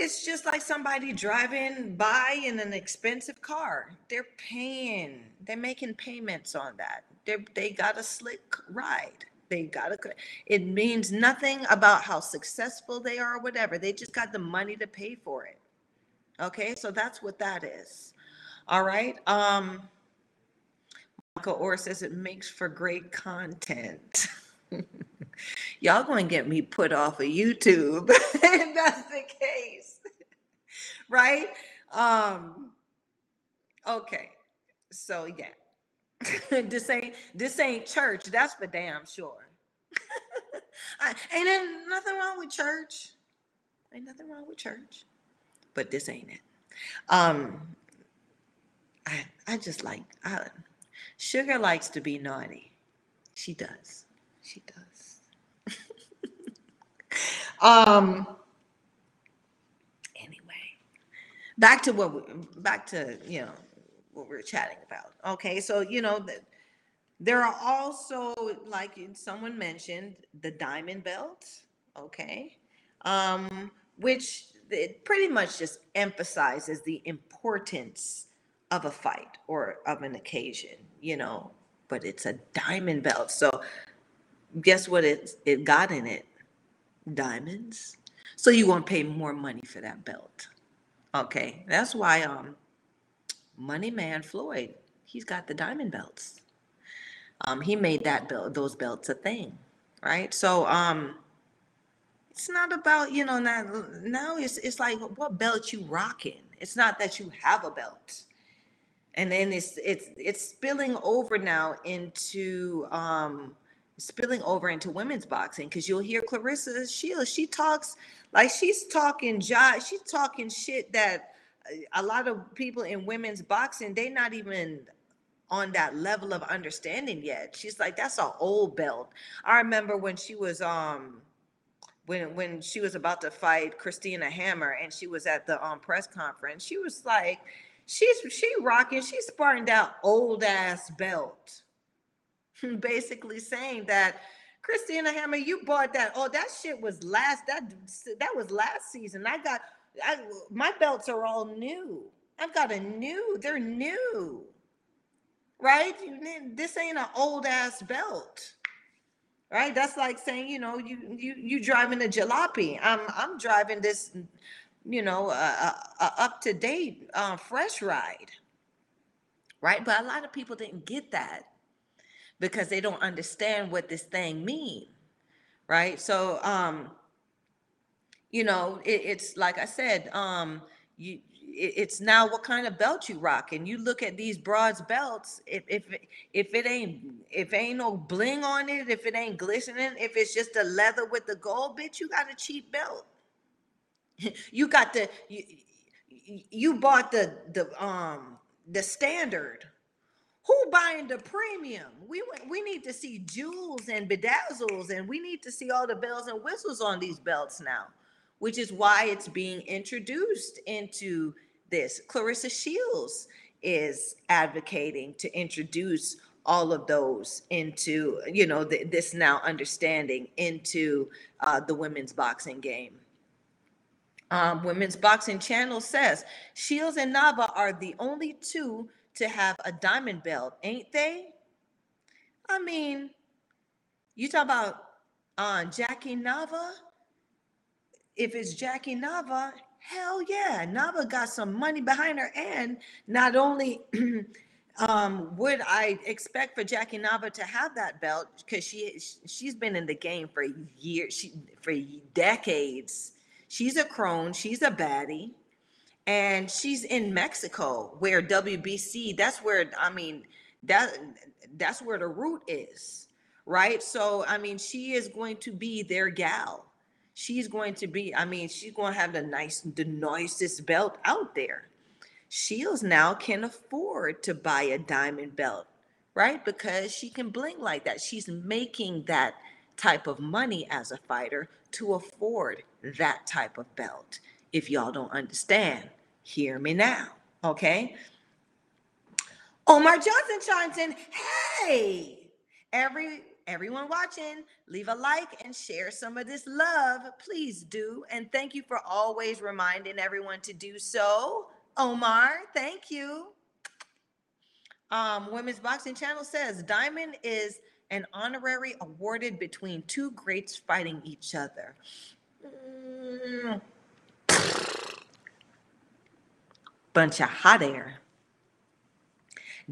it's just like somebody driving by in an expensive car. They're paying, they're making payments on that. They they got a slick ride. They got a it means nothing about how successful they are or whatever. They just got the money to pay for it. Okay, so that's what that is. All right. Um Michael Orr says it makes for great content. *laughs* Y'all gonna get me put off of YouTube *laughs* if that's the case. Right? Um, okay. So yeah. *laughs* this ain't this ain't church. That's for damn sure. *laughs* I, ain't there nothing wrong with church. Ain't nothing wrong with church. But this ain't it. Um, I I just like I, Sugar likes to be naughty. She does. She does. *laughs* um. Anyway, back to what we, back to you know what we are chatting about. Okay, so you know that there are also like someone mentioned the diamond belt. Okay, um, which it pretty much just emphasizes the importance of a fight or of an occasion, you know, but it's a diamond belt. So guess what it it got in it? Diamonds. So you want to pay more money for that belt. Okay. That's why um Money Man Floyd, he's got the diamond belts. Um, he made that belt those belts a thing, right? So um it's not about, you know, now, now it's it's like what belt you rocking. It's not that you have a belt and then it's it's it's spilling over now into um spilling over into women's boxing because you'll hear Claressa Shields. She talks like she's talking. She's talking shit that a lot of people in women's boxing they not even on that level of understanding yet. She's like, that's an old belt. I remember when she was um when when she was about to fight Christina Hammer and she was at the um press conference. She was like she's she rocking, she's sparring that old ass belt. *laughs* Basically saying that Christina Hammer, you bought that. Oh, that shit was last that that was last season. I got I, my belts are all new. I've got a new, they're new. Right? This ain't an old ass belt. Right? That's like saying, you know, you you you driving a jalopy. I'm I'm driving this you know, a, a up to date, uh, fresh ride, right? But a lot of people didn't get that because they don't understand what this thing mean, right? So, um, you know, it, it's like I said, um, you it's now what kind of belt you rock and you look at these broads belts if if if it ain't if ain't no bling on it if it ain't glistening if it's just a leather with the gold bitch you got a cheap belt *laughs* you got the you, you bought the the um the standard who buying the premium? We we need to see jewels and bedazzles and we need to see all the bells and whistles on these belts now which is why it's being introduced into this. Claressa shields is advocating to introduce all of those into you know this now understanding into uh, the women's boxing game. Um, Women's Boxing Channel says Shields and Nava are the only two to have a diamond belt, ain't they? I mean, you talk about uh, Jackie Nava. If it's Jackie Nava, hell yeah, Nava got some money behind her. And not only *clears throat* um, would I expect for Jackie Nava to have that belt because she she's been in the game for years, she, for decades She's a crone, she's a baddie, and she's in Mexico where WBC, that's where I mean, that that's where the root is, right? So I mean, she is going to be their gal. She's going to be, I mean, she's going to have the nice, the nicest belt out there. Shields now can afford to buy a diamond belt, right? Because she can bling like that. She's making that type of money as a fighter to afford that type of belt. If y'all don't understand, hear me now, okay? Omar Johnson chimes in, hey, every everyone watching, leave a like and share some of this love. Please do. And thank you for always reminding everyone to do so. Omar, thank you. Um, Women's Boxing Channel says Diamond is an honorary awarded between two greats fighting each other. Mm. Bunch of hot air.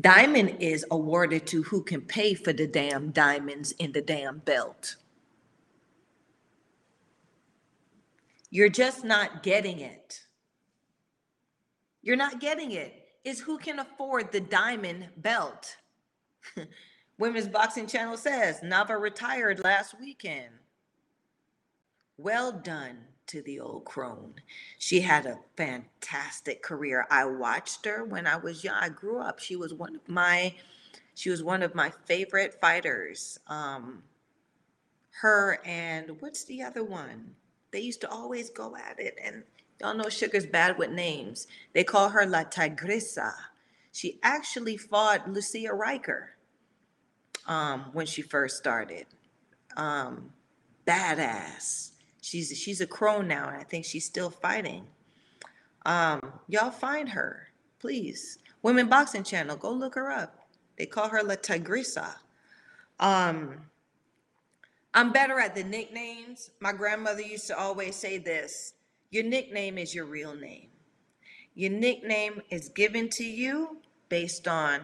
Diamond is awarded to who can pay for the damn diamonds in the damn belt. You're just not getting it. You're not getting it. Is who can afford the diamond belt. *laughs* Women's Boxing Channel says Nava retired last weekend. Well done to the old crone. She had a fantastic career. I watched her when I was young. I grew up. She was one of my she was one of my favorite fighters. Um her and what's the other one? They used to always go at it and y'all know Sugar's bad with names. They call her La Tigresa. She actually fought Lucia Rijker um, when she first started. Um, badass. She's she's a crone now, and I think she's still fighting. Um, y'all find her, please. Women Boxing Channel, go look her up. They call her La Tigresa. Um, I'm better at the nicknames. My grandmother used to always say this your nickname is your real name. Your nickname is given to you based on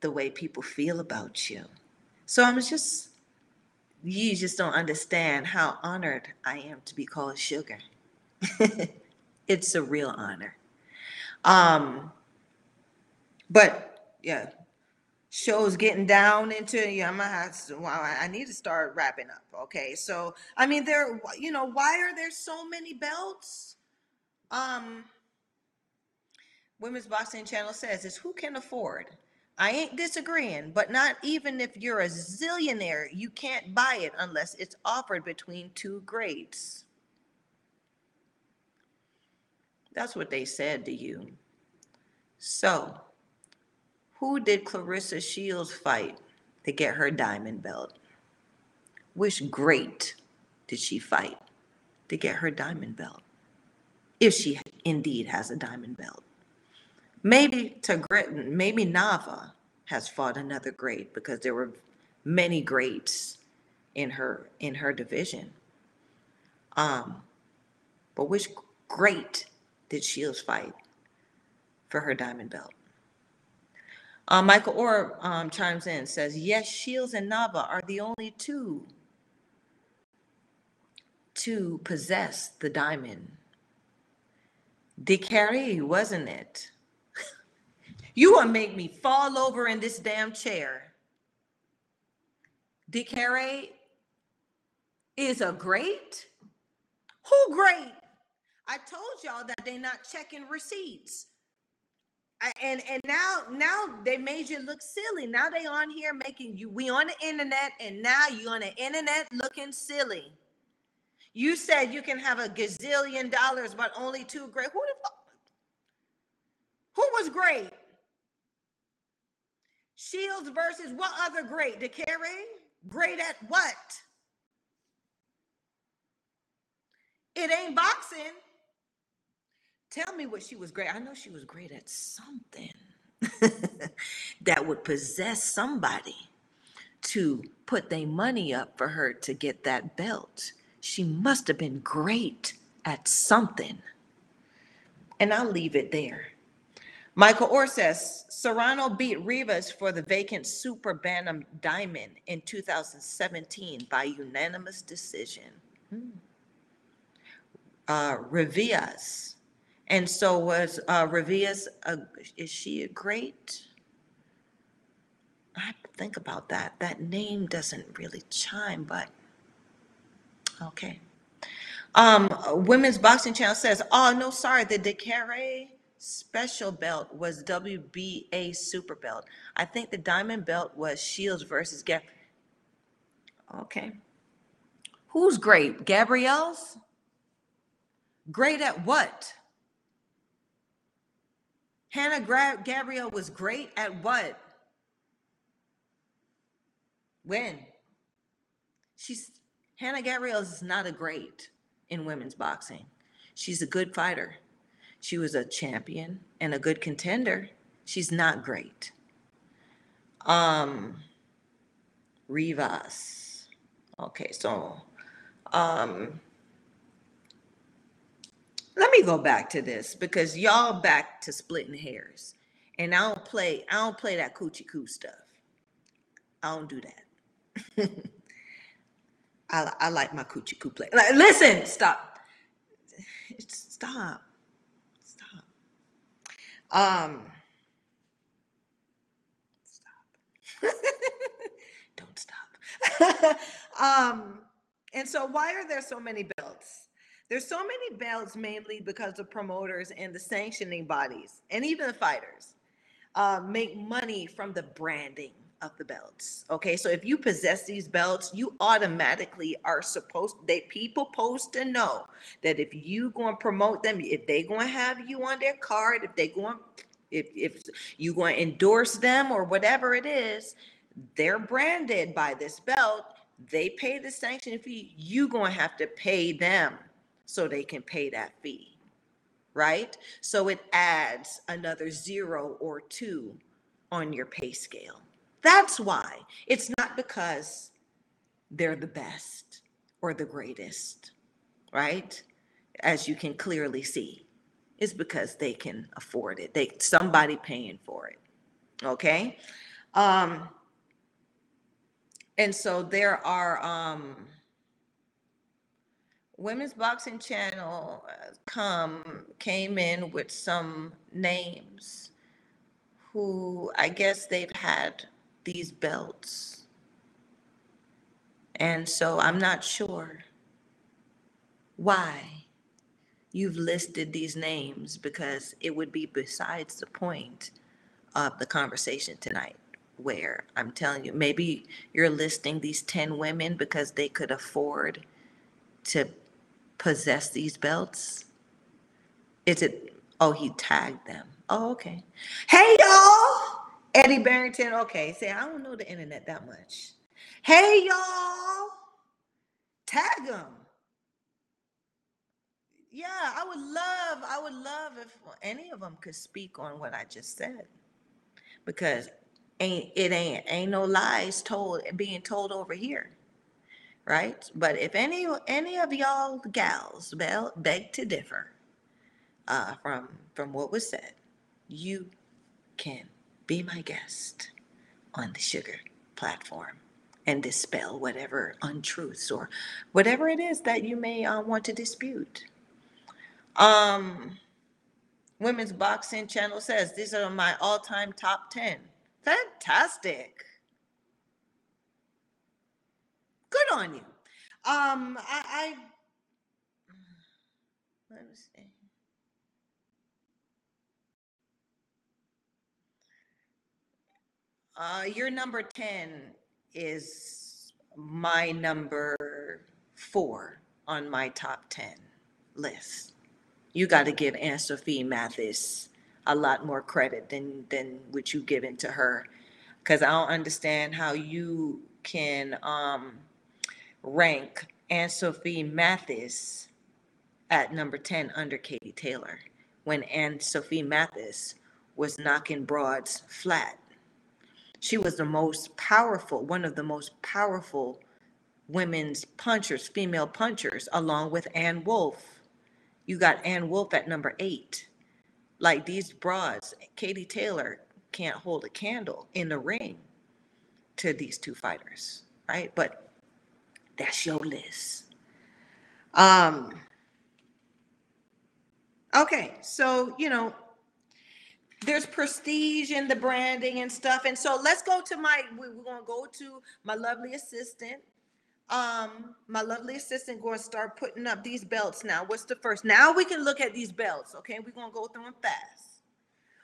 the way people feel about you. So I'm just you just don't understand how honored I am to be called sugar. *laughs* it's a real honor. Um, but yeah, shows getting down into yeah, I'm gonna have well, I need to start wrapping up. Okay, so I mean, there, you know, why are there so many belts? Um, Women's Boxing Channel says is who can afford I ain't disagreeing, but not even if you're a zillionaire, you can't buy it unless it's offered between two grades. That's what they said to you. So, who did Claressa Shields fight to get her diamond belt? Which great did she fight to get her diamond belt? If she indeed has a diamond belt. Maybe Tigret, maybe Nava has fought another great because there were many greats in her in her division. Um, but which great did Shields fight for her diamond belt? Uh, Michael Orr um, chimes in says, yes, Shields and Nava are the only two to possess the diamond. Dicaire, wasn't it? You to make me fall over in this damn chair. Dicaire is a great? Who great? I told y'all that they're not checking receipts. and and now now they made you look silly. Now they on here making you we on the internet and now you on the internet looking silly. You said you can have a gazillion dollars, but only two great. Who the fuck? Who was great? Shields versus what other great? Dicaire? Great at what? It ain't boxing. Tell me what she was great. I know she was great at something *laughs* that would possess somebody to put their money up for her to get that belt. She must have been great at something. And I'll leave it there. Michael Orr says Serrano beat Rivas for the vacant Super Bantam Diamond in 2017 by unanimous decision. Hmm. Uh, Revias. And so was uh, Revias, a, is she a great? I have to think about that. That name doesn't really chime, but okay. Um, Women's Boxing Channel says, oh, no, sorry, the Dicaire special belt was WBA super belt. I think the diamond belt was Shields versus Gab. Okay. Who's great? Gabrielle's? Great at what? Hannah Gra- Gabrielle was great at what? When? She's Hannah Gabrielle is not a great in women's boxing. She's a good fighter. She was a champion and a good contender. She's not great. Um, Rivas. Okay, so um, let me go back to this because y'all back to splitting hairs, and I don't play. I don't play that coochie coo stuff. I don't do that. *laughs* I, I like my coochie coo play. Like, listen, stop. Stop. Um, stop. *laughs* Don't stop. *laughs* um, and so, why are there so many belts? There's so many belts mainly because the promoters and the sanctioning bodies, and even the fighters, uh, make money from the branding of the belts. Okay, so if you possess these belts, you automatically are supposed they people supposed to know that if you to promote them, if they to have you on their card, if they going if if you to endorse them or whatever it is, they're branded by this belt. They pay the sanction fee. You going to have to pay them so they can pay that fee, right? So it adds another zero or two on your pay scale. That's why. It's not because they're the best or the greatest, right? As you can clearly see, it's because they can afford it. They somebody paying for it. Okay? Um and so there are um women's boxing channel uh, come came in with some names who I guess they've had these belts. And so I'm not sure why you've listed these names because it would be besides the point of the conversation tonight. Where I'm telling you, maybe you're listing these 10 women because they could afford to possess these belts. Is it, oh, he tagged them. Oh, okay. Hey, y'all. Eddie Barrington. Okay, say I don't know the internet that much. Hey y'all, tag them. Yeah, I would love, I would love if any of them could speak on what I just said, because ain't it ain't ain't no lies told being told over here, right? But if any any of y'all gals beg to differ uh, from from what was said, you can be my guest on the sugar platform and dispel whatever untruths or whatever it is that you may uh, want to dispute. Um, Women's Boxing Channel says these are my all-time top 10. Fantastic. Good on you. Um, I, I *sighs* let me see. Uh, your number 10 is my number four on my top 10 list. You got to give Anne Sophie Mathis a lot more credit than, than what you've given to her. Because I don't understand how you can um, rank Anne Sophie Mathis at number 10 under Katie Taylor when Anne Sophie Mathis was knocking broads flat she was the most powerful, one of the most powerful women's punchers, female punchers, along with Ann Wolfe. You got Ann Wolfe at number eight. Like these broads, Katie Taylor can't hold a candle in the ring to these two fighters, right? But that's your list. Um, okay, so you know, there's prestige in the branding and stuff. And so let's go to my, we're going to go to my lovely assistant. Um, my lovely assistant going to start putting up these belts now. What's the first? Now we can look at these belts. Okay. We're going to go through them fast.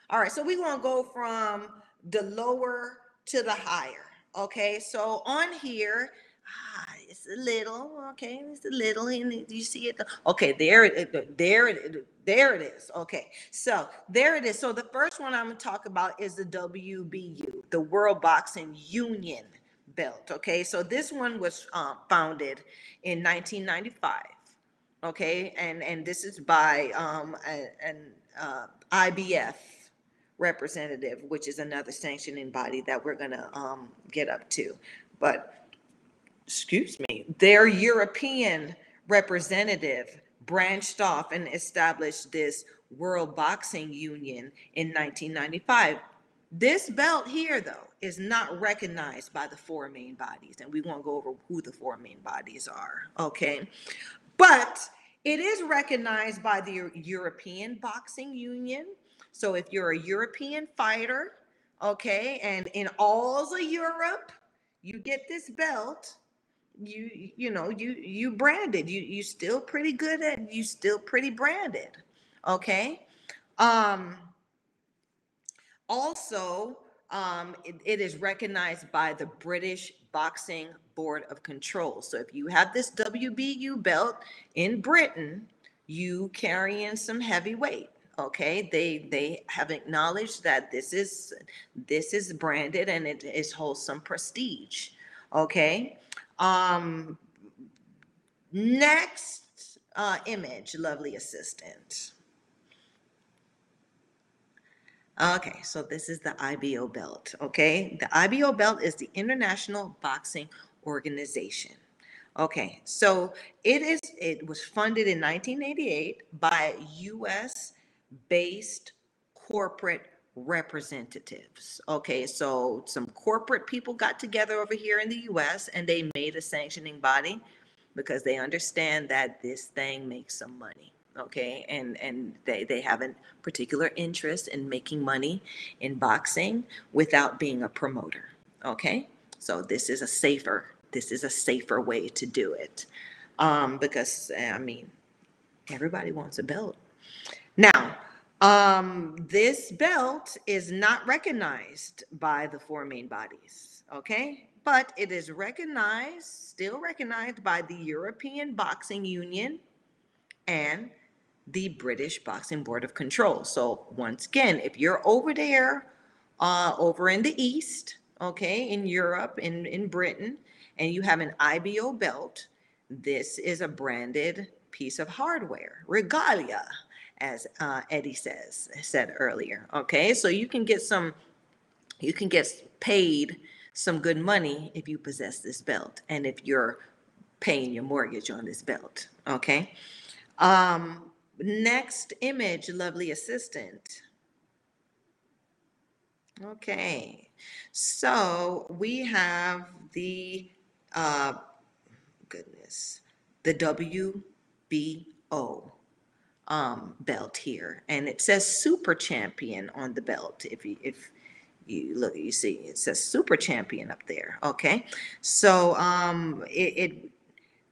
All right. So we're going to go from the lower to the higher. Okay. So on here, ah, it's a little, okay, it's a little, and do you see it. Okay, there it, there it, there it is. Okay, so there it is. So the first one I'm gonna talk about is the WBU, the World Boxing Union belt. Okay, so this one was uh, founded in 1995. Okay, and and this is by um, an uh, IBF representative, which is another sanctioning body that we're gonna um, get up to. But excuse me, their European representative branched off and established this World Boxing Union in 1995. This belt here, though, is not recognized by the four main bodies, and we won't go over who the four main bodies are, okay? But it is recognized by the European Boxing Union. So if you're a European fighter, Okay. And in all of Europe, you get this belt. You you know you you branded you you still pretty good at you still pretty branded okay um also um, it, it is recognized by the British Boxing Board of Control. So if you have this WBU belt in Britain, you carry in some heavy weight. Okay, they they have acknowledged that this is this is branded and it is holds some prestige. Okay. Um, next uh, image, lovely assistant. Okay, so this is the IBO belt. Okay, the IBO belt is the International Boxing Organization. Okay, so it is. It was funded in 1988 by a U.S. based corporate representatives. Okay, so some corporate people got together over here in the US and they made a sanctioning body because they understand that this thing makes some money. Okay, and and they they have a particular interest in making money in boxing without being a promoter. Okay, so this is a safer this is a safer way to do it um, because I mean everybody wants a belt. Now, um, this belt is not recognized by the four main bodies, okay? But it is recognized, still recognized by the European Boxing Union and the British Boxing Board of Control. So once again, if you're over there, uh, over in the East, okay, in Europe, in, in Britain, and you have an IBO belt, this is a branded piece of hardware, regalia, as uh, Eddie says said earlier. Okay, so you can get some, you can get paid some good money if you possess this belt, and if you're paying your mortgage on this belt. Okay. Um, next image, lovely assistant. Okay, so we have the uh, goodness, the WBO um, belt here, and it says Super Champion on the belt. If you if you look, you see it says Super Champion up there. Okay, so um, it, it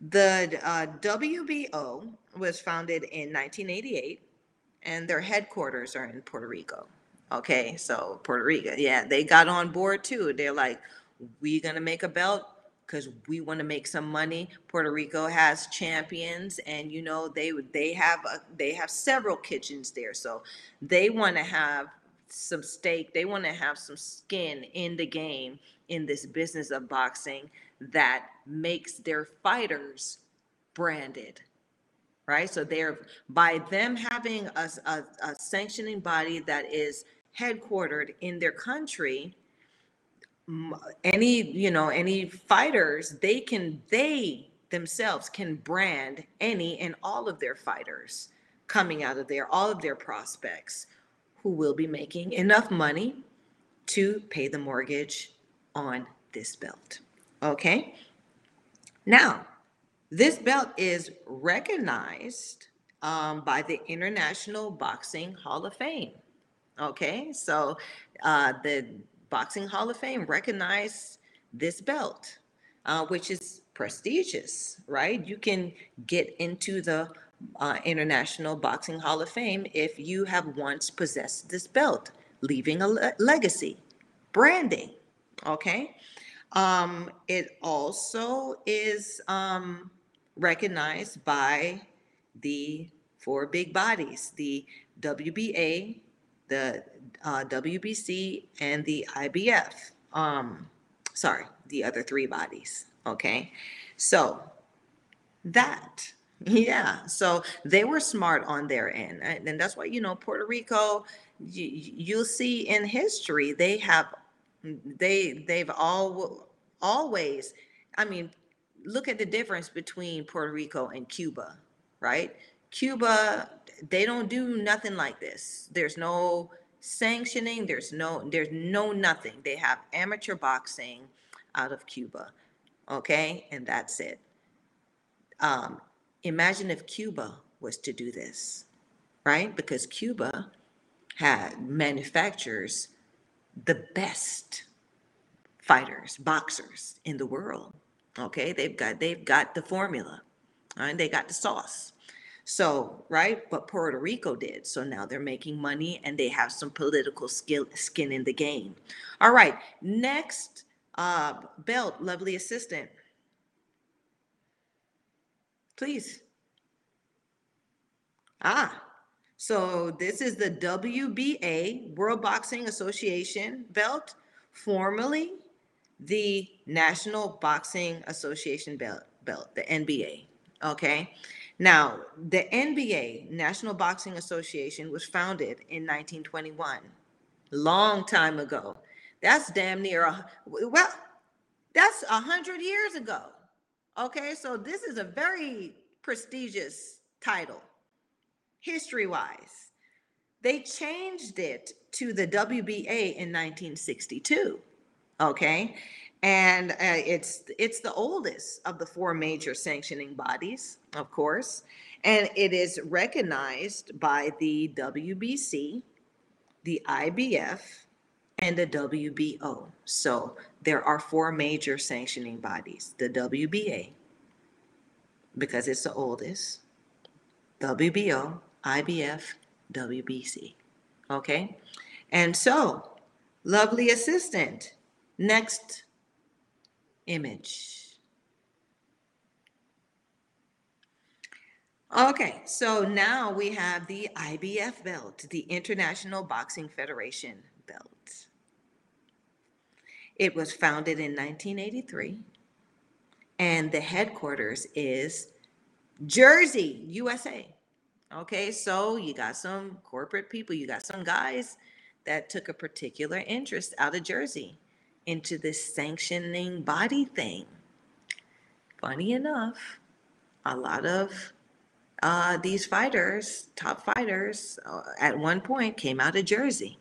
the uh, WBO was founded in 1988, and their headquarters are in Puerto Rico. Okay, so Puerto Rico, yeah, they got on board too. They're like, we're gonna make a belt because we want to make some money. Puerto Rico has champions, and you know they they have a, they have several kitchens there, so they want to have some stake. They want to have some skin in the game in this business of boxing that makes their fighters branded right so they're by them having a, a, a sanctioning body that is headquartered in their country any you know any fighters they can they themselves can brand any and all of their fighters coming out of there all of their prospects who will be making enough money to pay the mortgage on this belt okay? Now this belt is recognized um, by the international boxing hall of fame okay? So uh, the Boxing Hall of Fame recognized this belt, uh, which is prestigious, right? You can get into the uh, International Boxing Hall of Fame if you have once possessed this belt, leaving a le- legacy, branding, okay? Um, it also is um, recognized by the four big bodies the WBA, the uh, WBC, and the IBF. Um, sorry, the other three bodies. Okay. So that, *laughs* yeah. So they were smart on their end. And that's why, you know, Puerto Rico, you, you'll see in history, they have, they, they've all, always, I mean, look at the difference between Puerto Rico and Cuba, right? Cuba, they don't do nothing like this. There's no sanctioning. There's no there's no nothing. They have amateur boxing out of Cuba. Okay, and that's it. Um, imagine if Cuba was to do this, right? Because Cuba had manufactures the best fighters, boxers in the world. Okay, they've got they've got the formula, right? They got the sauce. So, right, but Puerto Rico did. So now they're making money and they have some political skill skin in the game. All right, next uh, belt, lovely assistant. Please. Ah, so this is the WBA, World Boxing Association belt, formerly the National Boxing Association belt, belt, the NBA. Okay. Now, the NBA, National Boxing Association, was founded in 1921, long time ago. That's damn near a well, that's a hundred years ago. Okay, so this is a very prestigious title, history-wise. They changed it to the WBA in 1962. Okay, and uh, it's it's the oldest of the four major sanctioning bodies, of course, and it is recognized by the WBC, the IBF, and the WBO. So there are four major sanctioning bodies: the WBA, because it's the oldest, WBO, IBF, WBC. Okay, and so lovely assistant. Next image. Okay, so now we have the IBF belt, the International Boxing Federation belt. It was founded in 1983, and the headquarters is Jersey, USA. Okay, so you got some corporate people, you got some guys that took a particular interest out of Jersey into this sanctioning body thing. Funny enough, a lot of uh, these fighters, top fighters, uh, at one point came out of Jersey,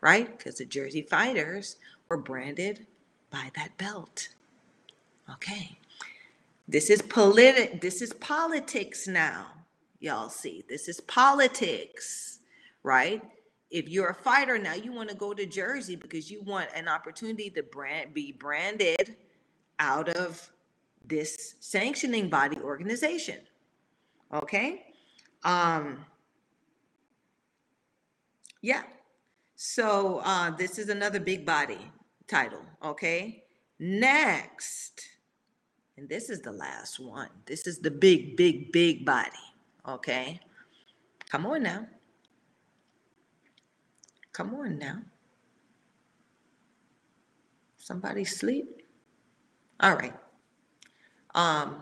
right? Because the Jersey fighters were branded by that belt. Okay. This is politi- this is politics now. Y'all see. This is politics, right? If you're a fighter now, you want to go to Jersey because you want an opportunity to brand be branded out of this sanctioning body organization. Okay? Um yeah. So uh this is another big body title, okay? Next. And this is the last one. This is the big big big body, okay? Come on now. Come on now. Somebody sleep? All right. Um,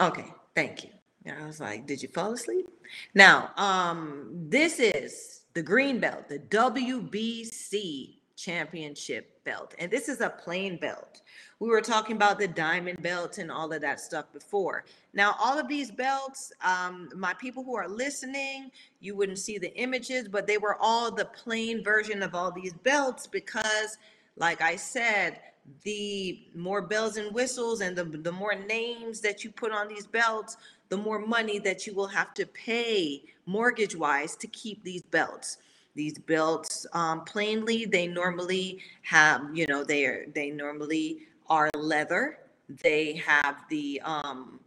okay, thank you. I was like, did you fall asleep? Now, um, this is the green belt, the WBC championship belt. And this is a plain belt. We were talking about the diamond belt and all of that stuff before. Now, all of these belts, um, my people who are listening, you wouldn't see the images, but they were all the plain version of all these belts because, like I said, the more bells and whistles and the, the more names that you put on these belts, the more money that you will have to pay mortgage wise to keep these belts these belts um, plainly they normally have you know they are they normally are leather they have the um,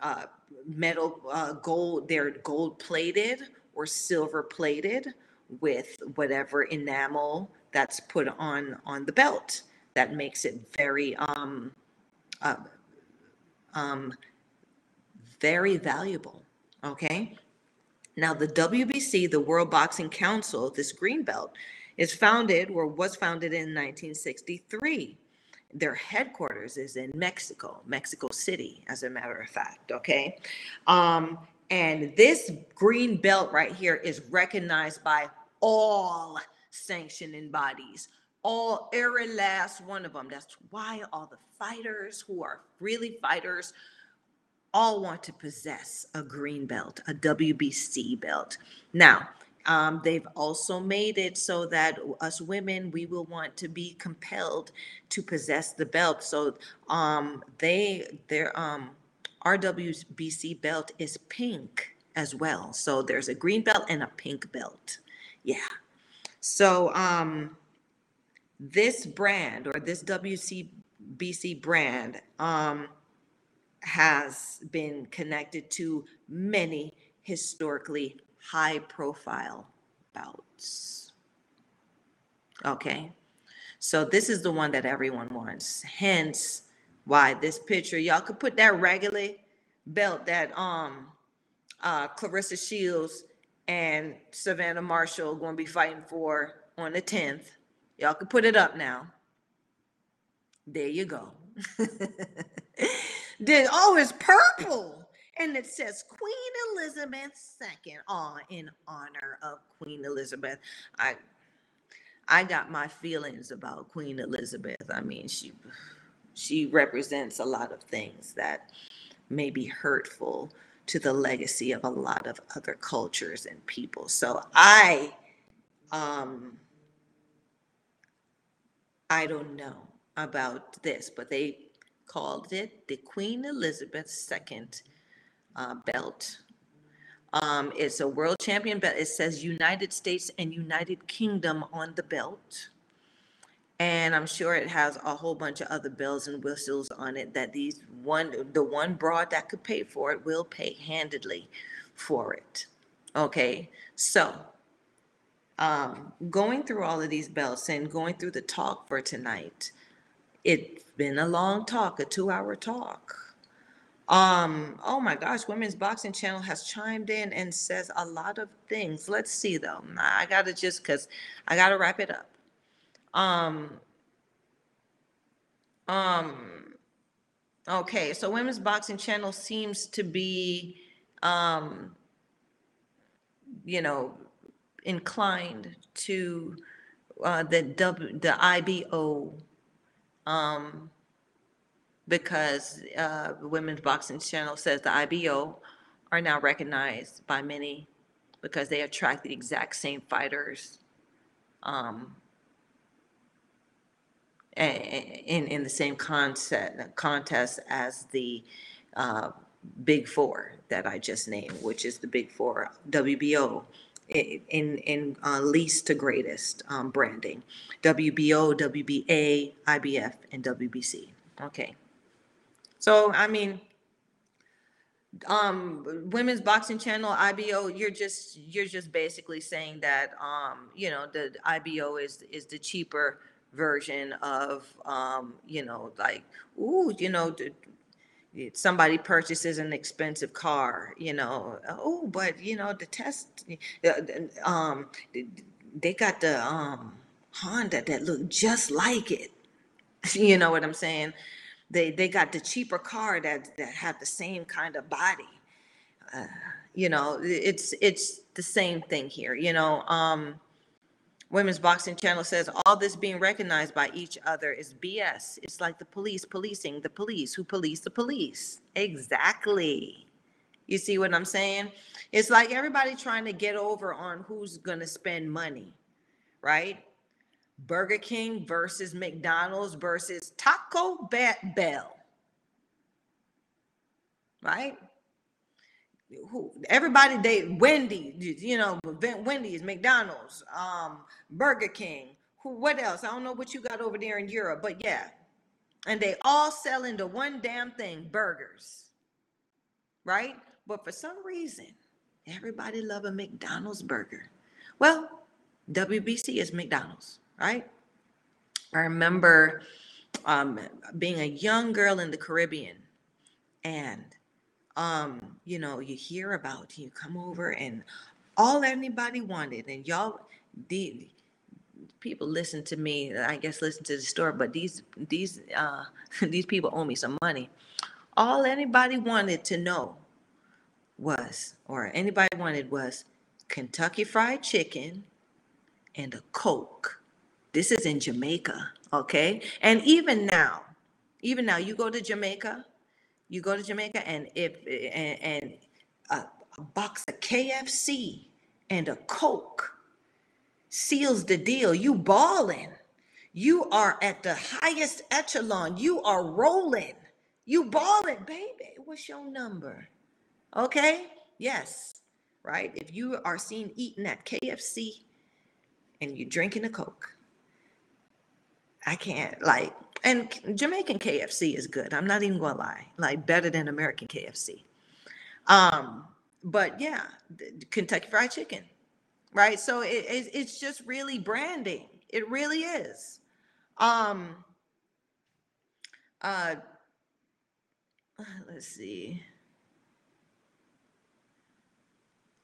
uh, metal uh, gold they're gold plated or silver plated with whatever enamel that's put on on the belt that makes it very um, uh, um, very valuable okay now, the WBC, the World Boxing Council, this green belt, is founded or was founded in 1963. Their headquarters is in Mexico, Mexico City, as a matter of fact. Okay. Um, and this green belt right here is recognized by all sanctioning bodies, all every last one of them. That's why all the fighters who are really fighters all want to possess a green belt, a WBC belt. Now, um, they've also made it so that us women, we will want to be compelled to possess the belt. So um, they, their um, RWBC belt is pink as well. So there's a green belt and a pink belt. Yeah. So um, this brand or this WCBC brand um, has been connected to many historically high profile bouts. Okay. So this is the one that everyone wants. Hence why this picture, y'all could put that regular belt that um uh Claressa Shields and Savannah Marshall going to be fighting for on the 10th. Y'all could put it up now. There you go. *laughs* then oh, it's purple. And it says Queen Elizabeth II in honor of Queen Elizabeth. I I got my feelings about Queen Elizabeth. I mean, she she represents a lot of things that may be hurtful to the legacy of a lot of other cultures and people. So I um I don't know about this, but they called it the Queen Elizabeth II uh, belt. Um, it's a world champion belt. It says United States and United Kingdom on the belt. And I'm sure it has a whole bunch of other bells and whistles on it that these one, the one broad that could pay for it will pay handedly for it. Okay, so um, going through all of these belts and going through the talk for tonight, it's been a long talk, a two hour talk. Um, oh my gosh, Women's Boxing Channel has chimed in and says a lot of things. Let's see though. I gotta just because I gotta wrap it up. Um, um, okay, so Women's Boxing Channel seems to be, um, you know, inclined to uh, the w, the IBO um, because uh, the Women's Boxing Channel says the IBO are now recognized by many because they attract the exact same fighters um, in in the same concept contest as the uh, Big Four that I just named, which is the Big Four WBO in in uh, least to greatest um, branding WBO, WBA, IBF, and WBC. Okay. So, I mean, um women's boxing channel ibo you're just you're just basically saying that um you know the ibo is is the cheaper version of um you know like ooh you know the, somebody purchases an expensive car, you know, oh, but you know, the test, um, they got the um Honda that looked just like it. *laughs* You know what I'm saying? They they got the cheaper car that that have the same kind of body. Uh, you know, it's it's the same thing here. You know, um, Women's Boxing Channel says all this being recognized by each other is BS. It's like the police policing the police who police the police. Exactly. You see what I'm saying? It's like everybody trying to get over on who's going to spend money, right? Burger King versus McDonald's versus Taco Bell. Right? who everybody they Wendy, you know, Wendy's, McDonald's, um, Burger King, who what else? I don't know what you got over there in Europe, but yeah. And they all sell into one damn thing, burgers. Right? But for some reason, everybody love a McDonald's burger. Well, WBC is McDonald's, right? I remember um, being a young girl in the Caribbean and um, you know, you hear about, you come over and all anybody wanted, and y'all, the people listen to me, I guess listen to the story, but these these uh *laughs* these people owe me some money. All anybody wanted to know was, or anybody wanted was Kentucky Fried Chicken and a Coke. This is in Jamaica, okay? And even now, even now, you go to Jamaica, you go to Jamaica and if and, and a, a box of KFC and a Coke seals the deal. You balling. You are at the highest echelon. You are rolling. You balling, baby. What's your number? Okay? Yes. Right? If you are seen eating at KFC and you're drinking a Coke, I can't like, and Jamaican KFC is good. I'm not even gonna lie, like better than American KFC. Um, but yeah, Kentucky Fried Chicken, right? So it, it, it's just really branding. It really is. Um, uh, let's see.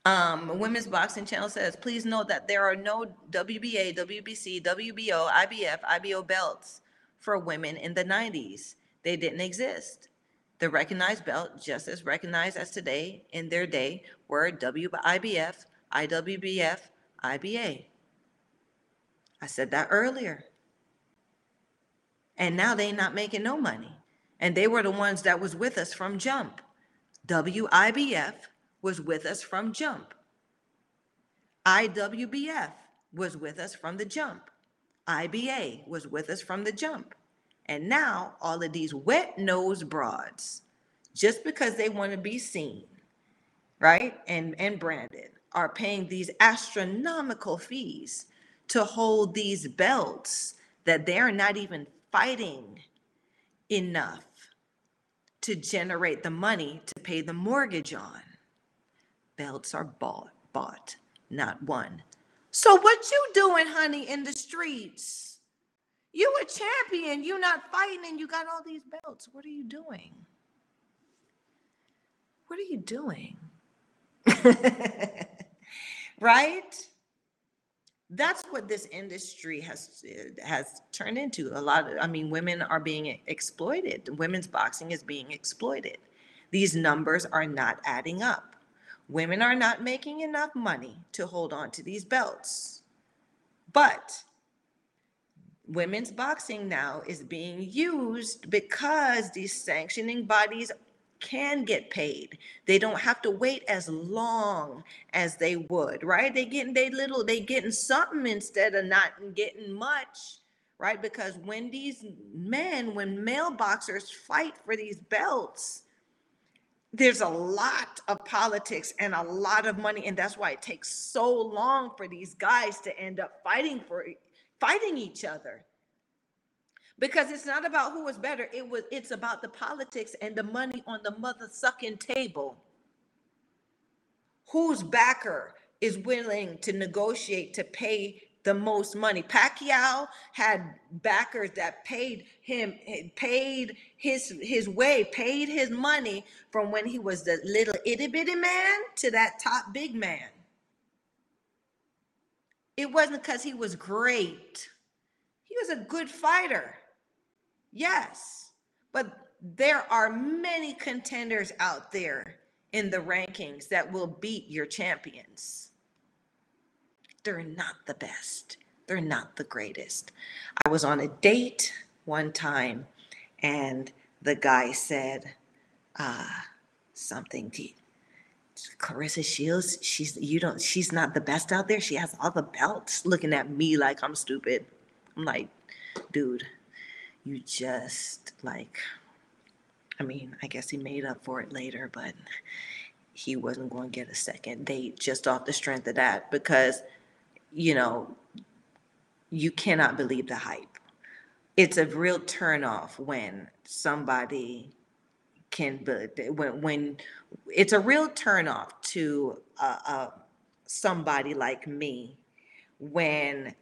Um, Women's Boxing Channel says, please note that there are no WBA, WBC, WBO, IBF, IBO belts for women in the 90s. They didn't exist. The recognized belt, just as recognized as today in their day, were WIBF, IWBF, IBA. I said that earlier. And now they not making no money. And they were the ones that was with us from jump. WIBF was with us from jump. IWBF was with us from the jump. IBA was with us from the jump. And now all of these wet nose broads, just because they want to be seen, right? And and branded, are paying these astronomical fees to hold these belts that they're not even fighting enough to generate the money to pay the mortgage on. Belts are bought, bought, not won. So what you doing, honey, in the streets? You a champion. You not fighting and you got all these belts. What are you doing? What are you doing? *laughs* right? That's what this industry has has turned into. A lot of I mean women are being exploited. Women's boxing is being exploited. These numbers are not adding up. Women are not making enough money to hold on to these belts. But women's boxing now is being used because these sanctioning bodies can get paid. They don't have to wait as long as they would, right? They getting they little they getting something instead of not getting much, right? Because when these men, when male boxers fight for these belts, there's a lot of politics and a lot of money and that's why it takes so long for these guys to end up fighting for fighting each other. Because it's not about who was better it was it's about the politics and the money on the mother sucking table. Whose backer is willing to negotiate to pay the most money. Pacquiao had backers that paid him, paid his his way, paid his money from when he was the little itty bitty man to that top big man. It wasn't because he was great. He was a good fighter. Yes. But there are many contenders out there in the rankings that will beat your champions they're not the best. They're not the greatest. I was on a date one time and the guy said, uh, something to Claressa Shields, she's you don't she's not the best out there. She has all the belts looking at me like I'm stupid. I'm like, dude, you just like I mean, I guess he made up for it later, but he wasn't going to get a second date just off the strength of that because you know, you cannot believe the hype. It's a real turnoff when somebody can, when, when it's a real turnoff to somebody like me when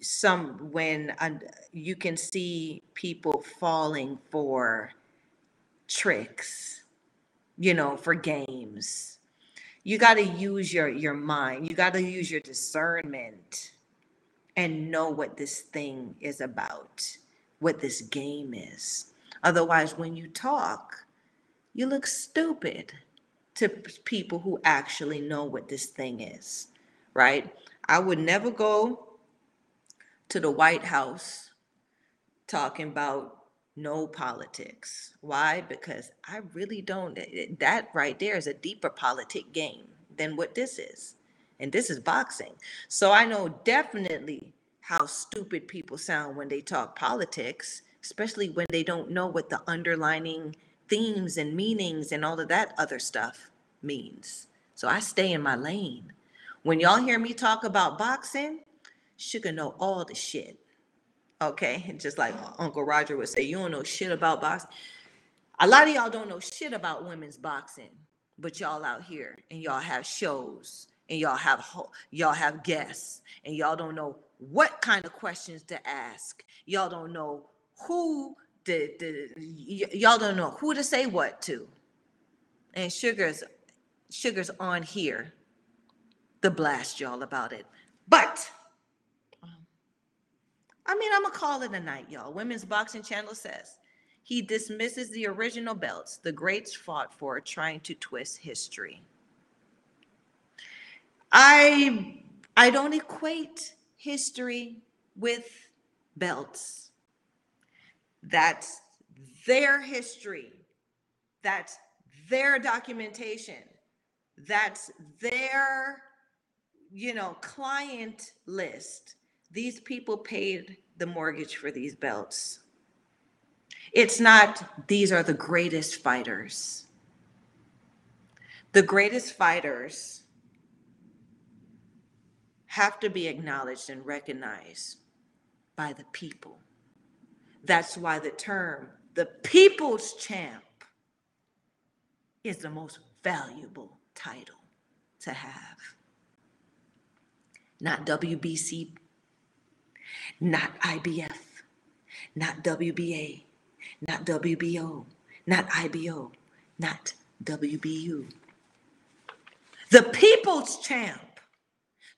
some when uh, you can see people falling for tricks you know for games you got to use your your mind. You got to use your discernment and know what this thing is about what this game is. Otherwise when you talk you look stupid to people who actually know what this thing is right? I would never go to the white house talking about no politics. Why? Because I really don't. Eh, eh, that right there is a deeper politic game than what this is. And this is boxing. So I know definitely how stupid people sound when they talk politics, especially when they don't know what the underlining themes and meanings and all of that other stuff means. So I stay in my lane. When y'all hear me talk about boxing, Sugar know all the shit. Okay, just like Uncle Roger would say, you don't know shit about boxing. A lot of y'all don't know shit about women's boxing, but y'all out here and y'all have shows and y'all have y'all have guests and y'all don't know what kind of questions to ask. Y'all don't know who the, the y- y'all don't know who to say what to. And sugar's sugar's on here to blast y'all about it. But I mean, I'm gonna call it a night, y'all. Women's Boxing Channel says he dismisses the original belts the greats fought for, trying to twist history. I I don't equate history with belts. That's their history. That's their documentation. That's their, you know, client list. These people paid the mortgage for these belts. It's not, these are the greatest fighters. The greatest fighters have to be acknowledged and recognized by the people. That's why the term the people's champ is the most valuable title to have. Not WBC, not IBF, not WBA, not WBO, not IBO, not WBU. The people's champ,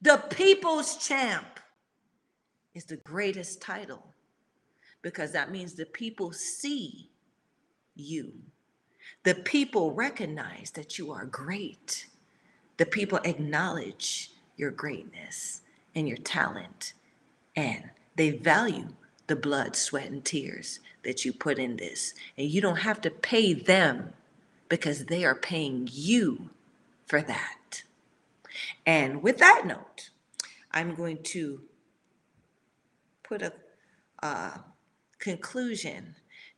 the people's champ is the greatest title because that means the people see you. The people recognize that you are great. The people acknowledge your greatness and your talent, and they value the blood, sweat, and tears that you put in this. And you don't have to pay them because they are paying you for that. And with that note, I'm going to put a conclusion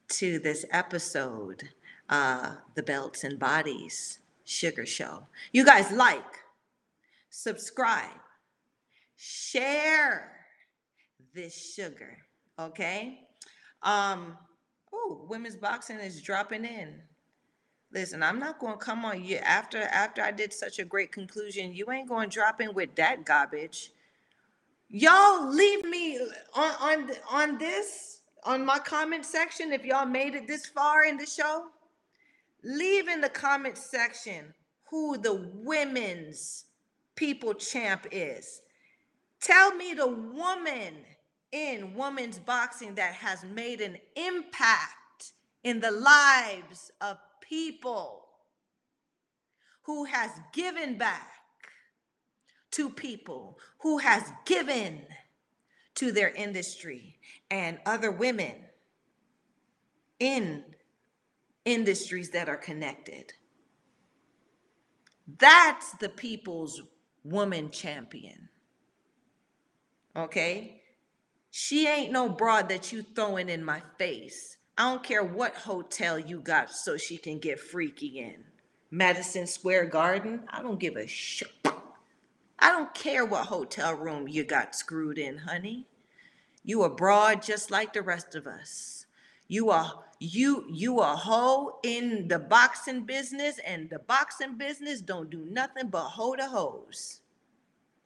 to this episode, uh, The Belts and Bodies Sugar Show. You guys like, subscribe, share this sugar, okay? Um, oh, women's boxing is dropping in. Listen, I'm not going to come on you after after I did such a great conclusion. You ain't going to drop in with that garbage. Y'all leave me on on on this on my comment section if y'all made it this far in the show. Leave in the comment section who the women's people champ is. Tell me the woman in women's boxing that has made an impact in the lives of people who has given back to people who has given to their industry and other women in industries that are connected. That's the people's woman champion. Okay? She ain't no broad that you throwing in my face. I don't care what hotel you got so she can get freaky in. Madison Square Garden, I don't give a shit. I don't care what hotel room you got screwed in, honey. You a broad just like the rest of us. You are you you a hoe in the boxing business, and the boxing business don't do nothing but hoe the hoes.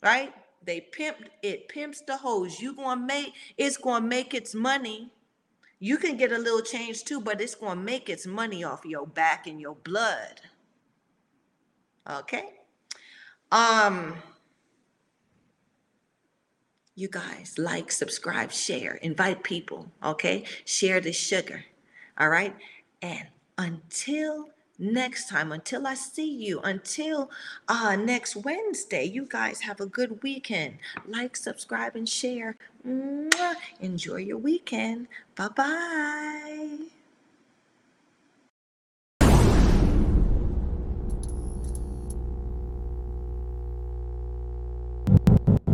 Right? They pimp it pimps the hoes. You gonna make it's gonna make its money. You can get a little change too, but it's gonna make its money off your back and your blood. Okay. Um you guys like, subscribe, share, invite people, okay? Share the sugar, all right? And until next time, until I see you, until uh, next Wednesday, you guys have a good weekend. Like, subscribe, and share. Mwah. Enjoy your weekend. Bye bye.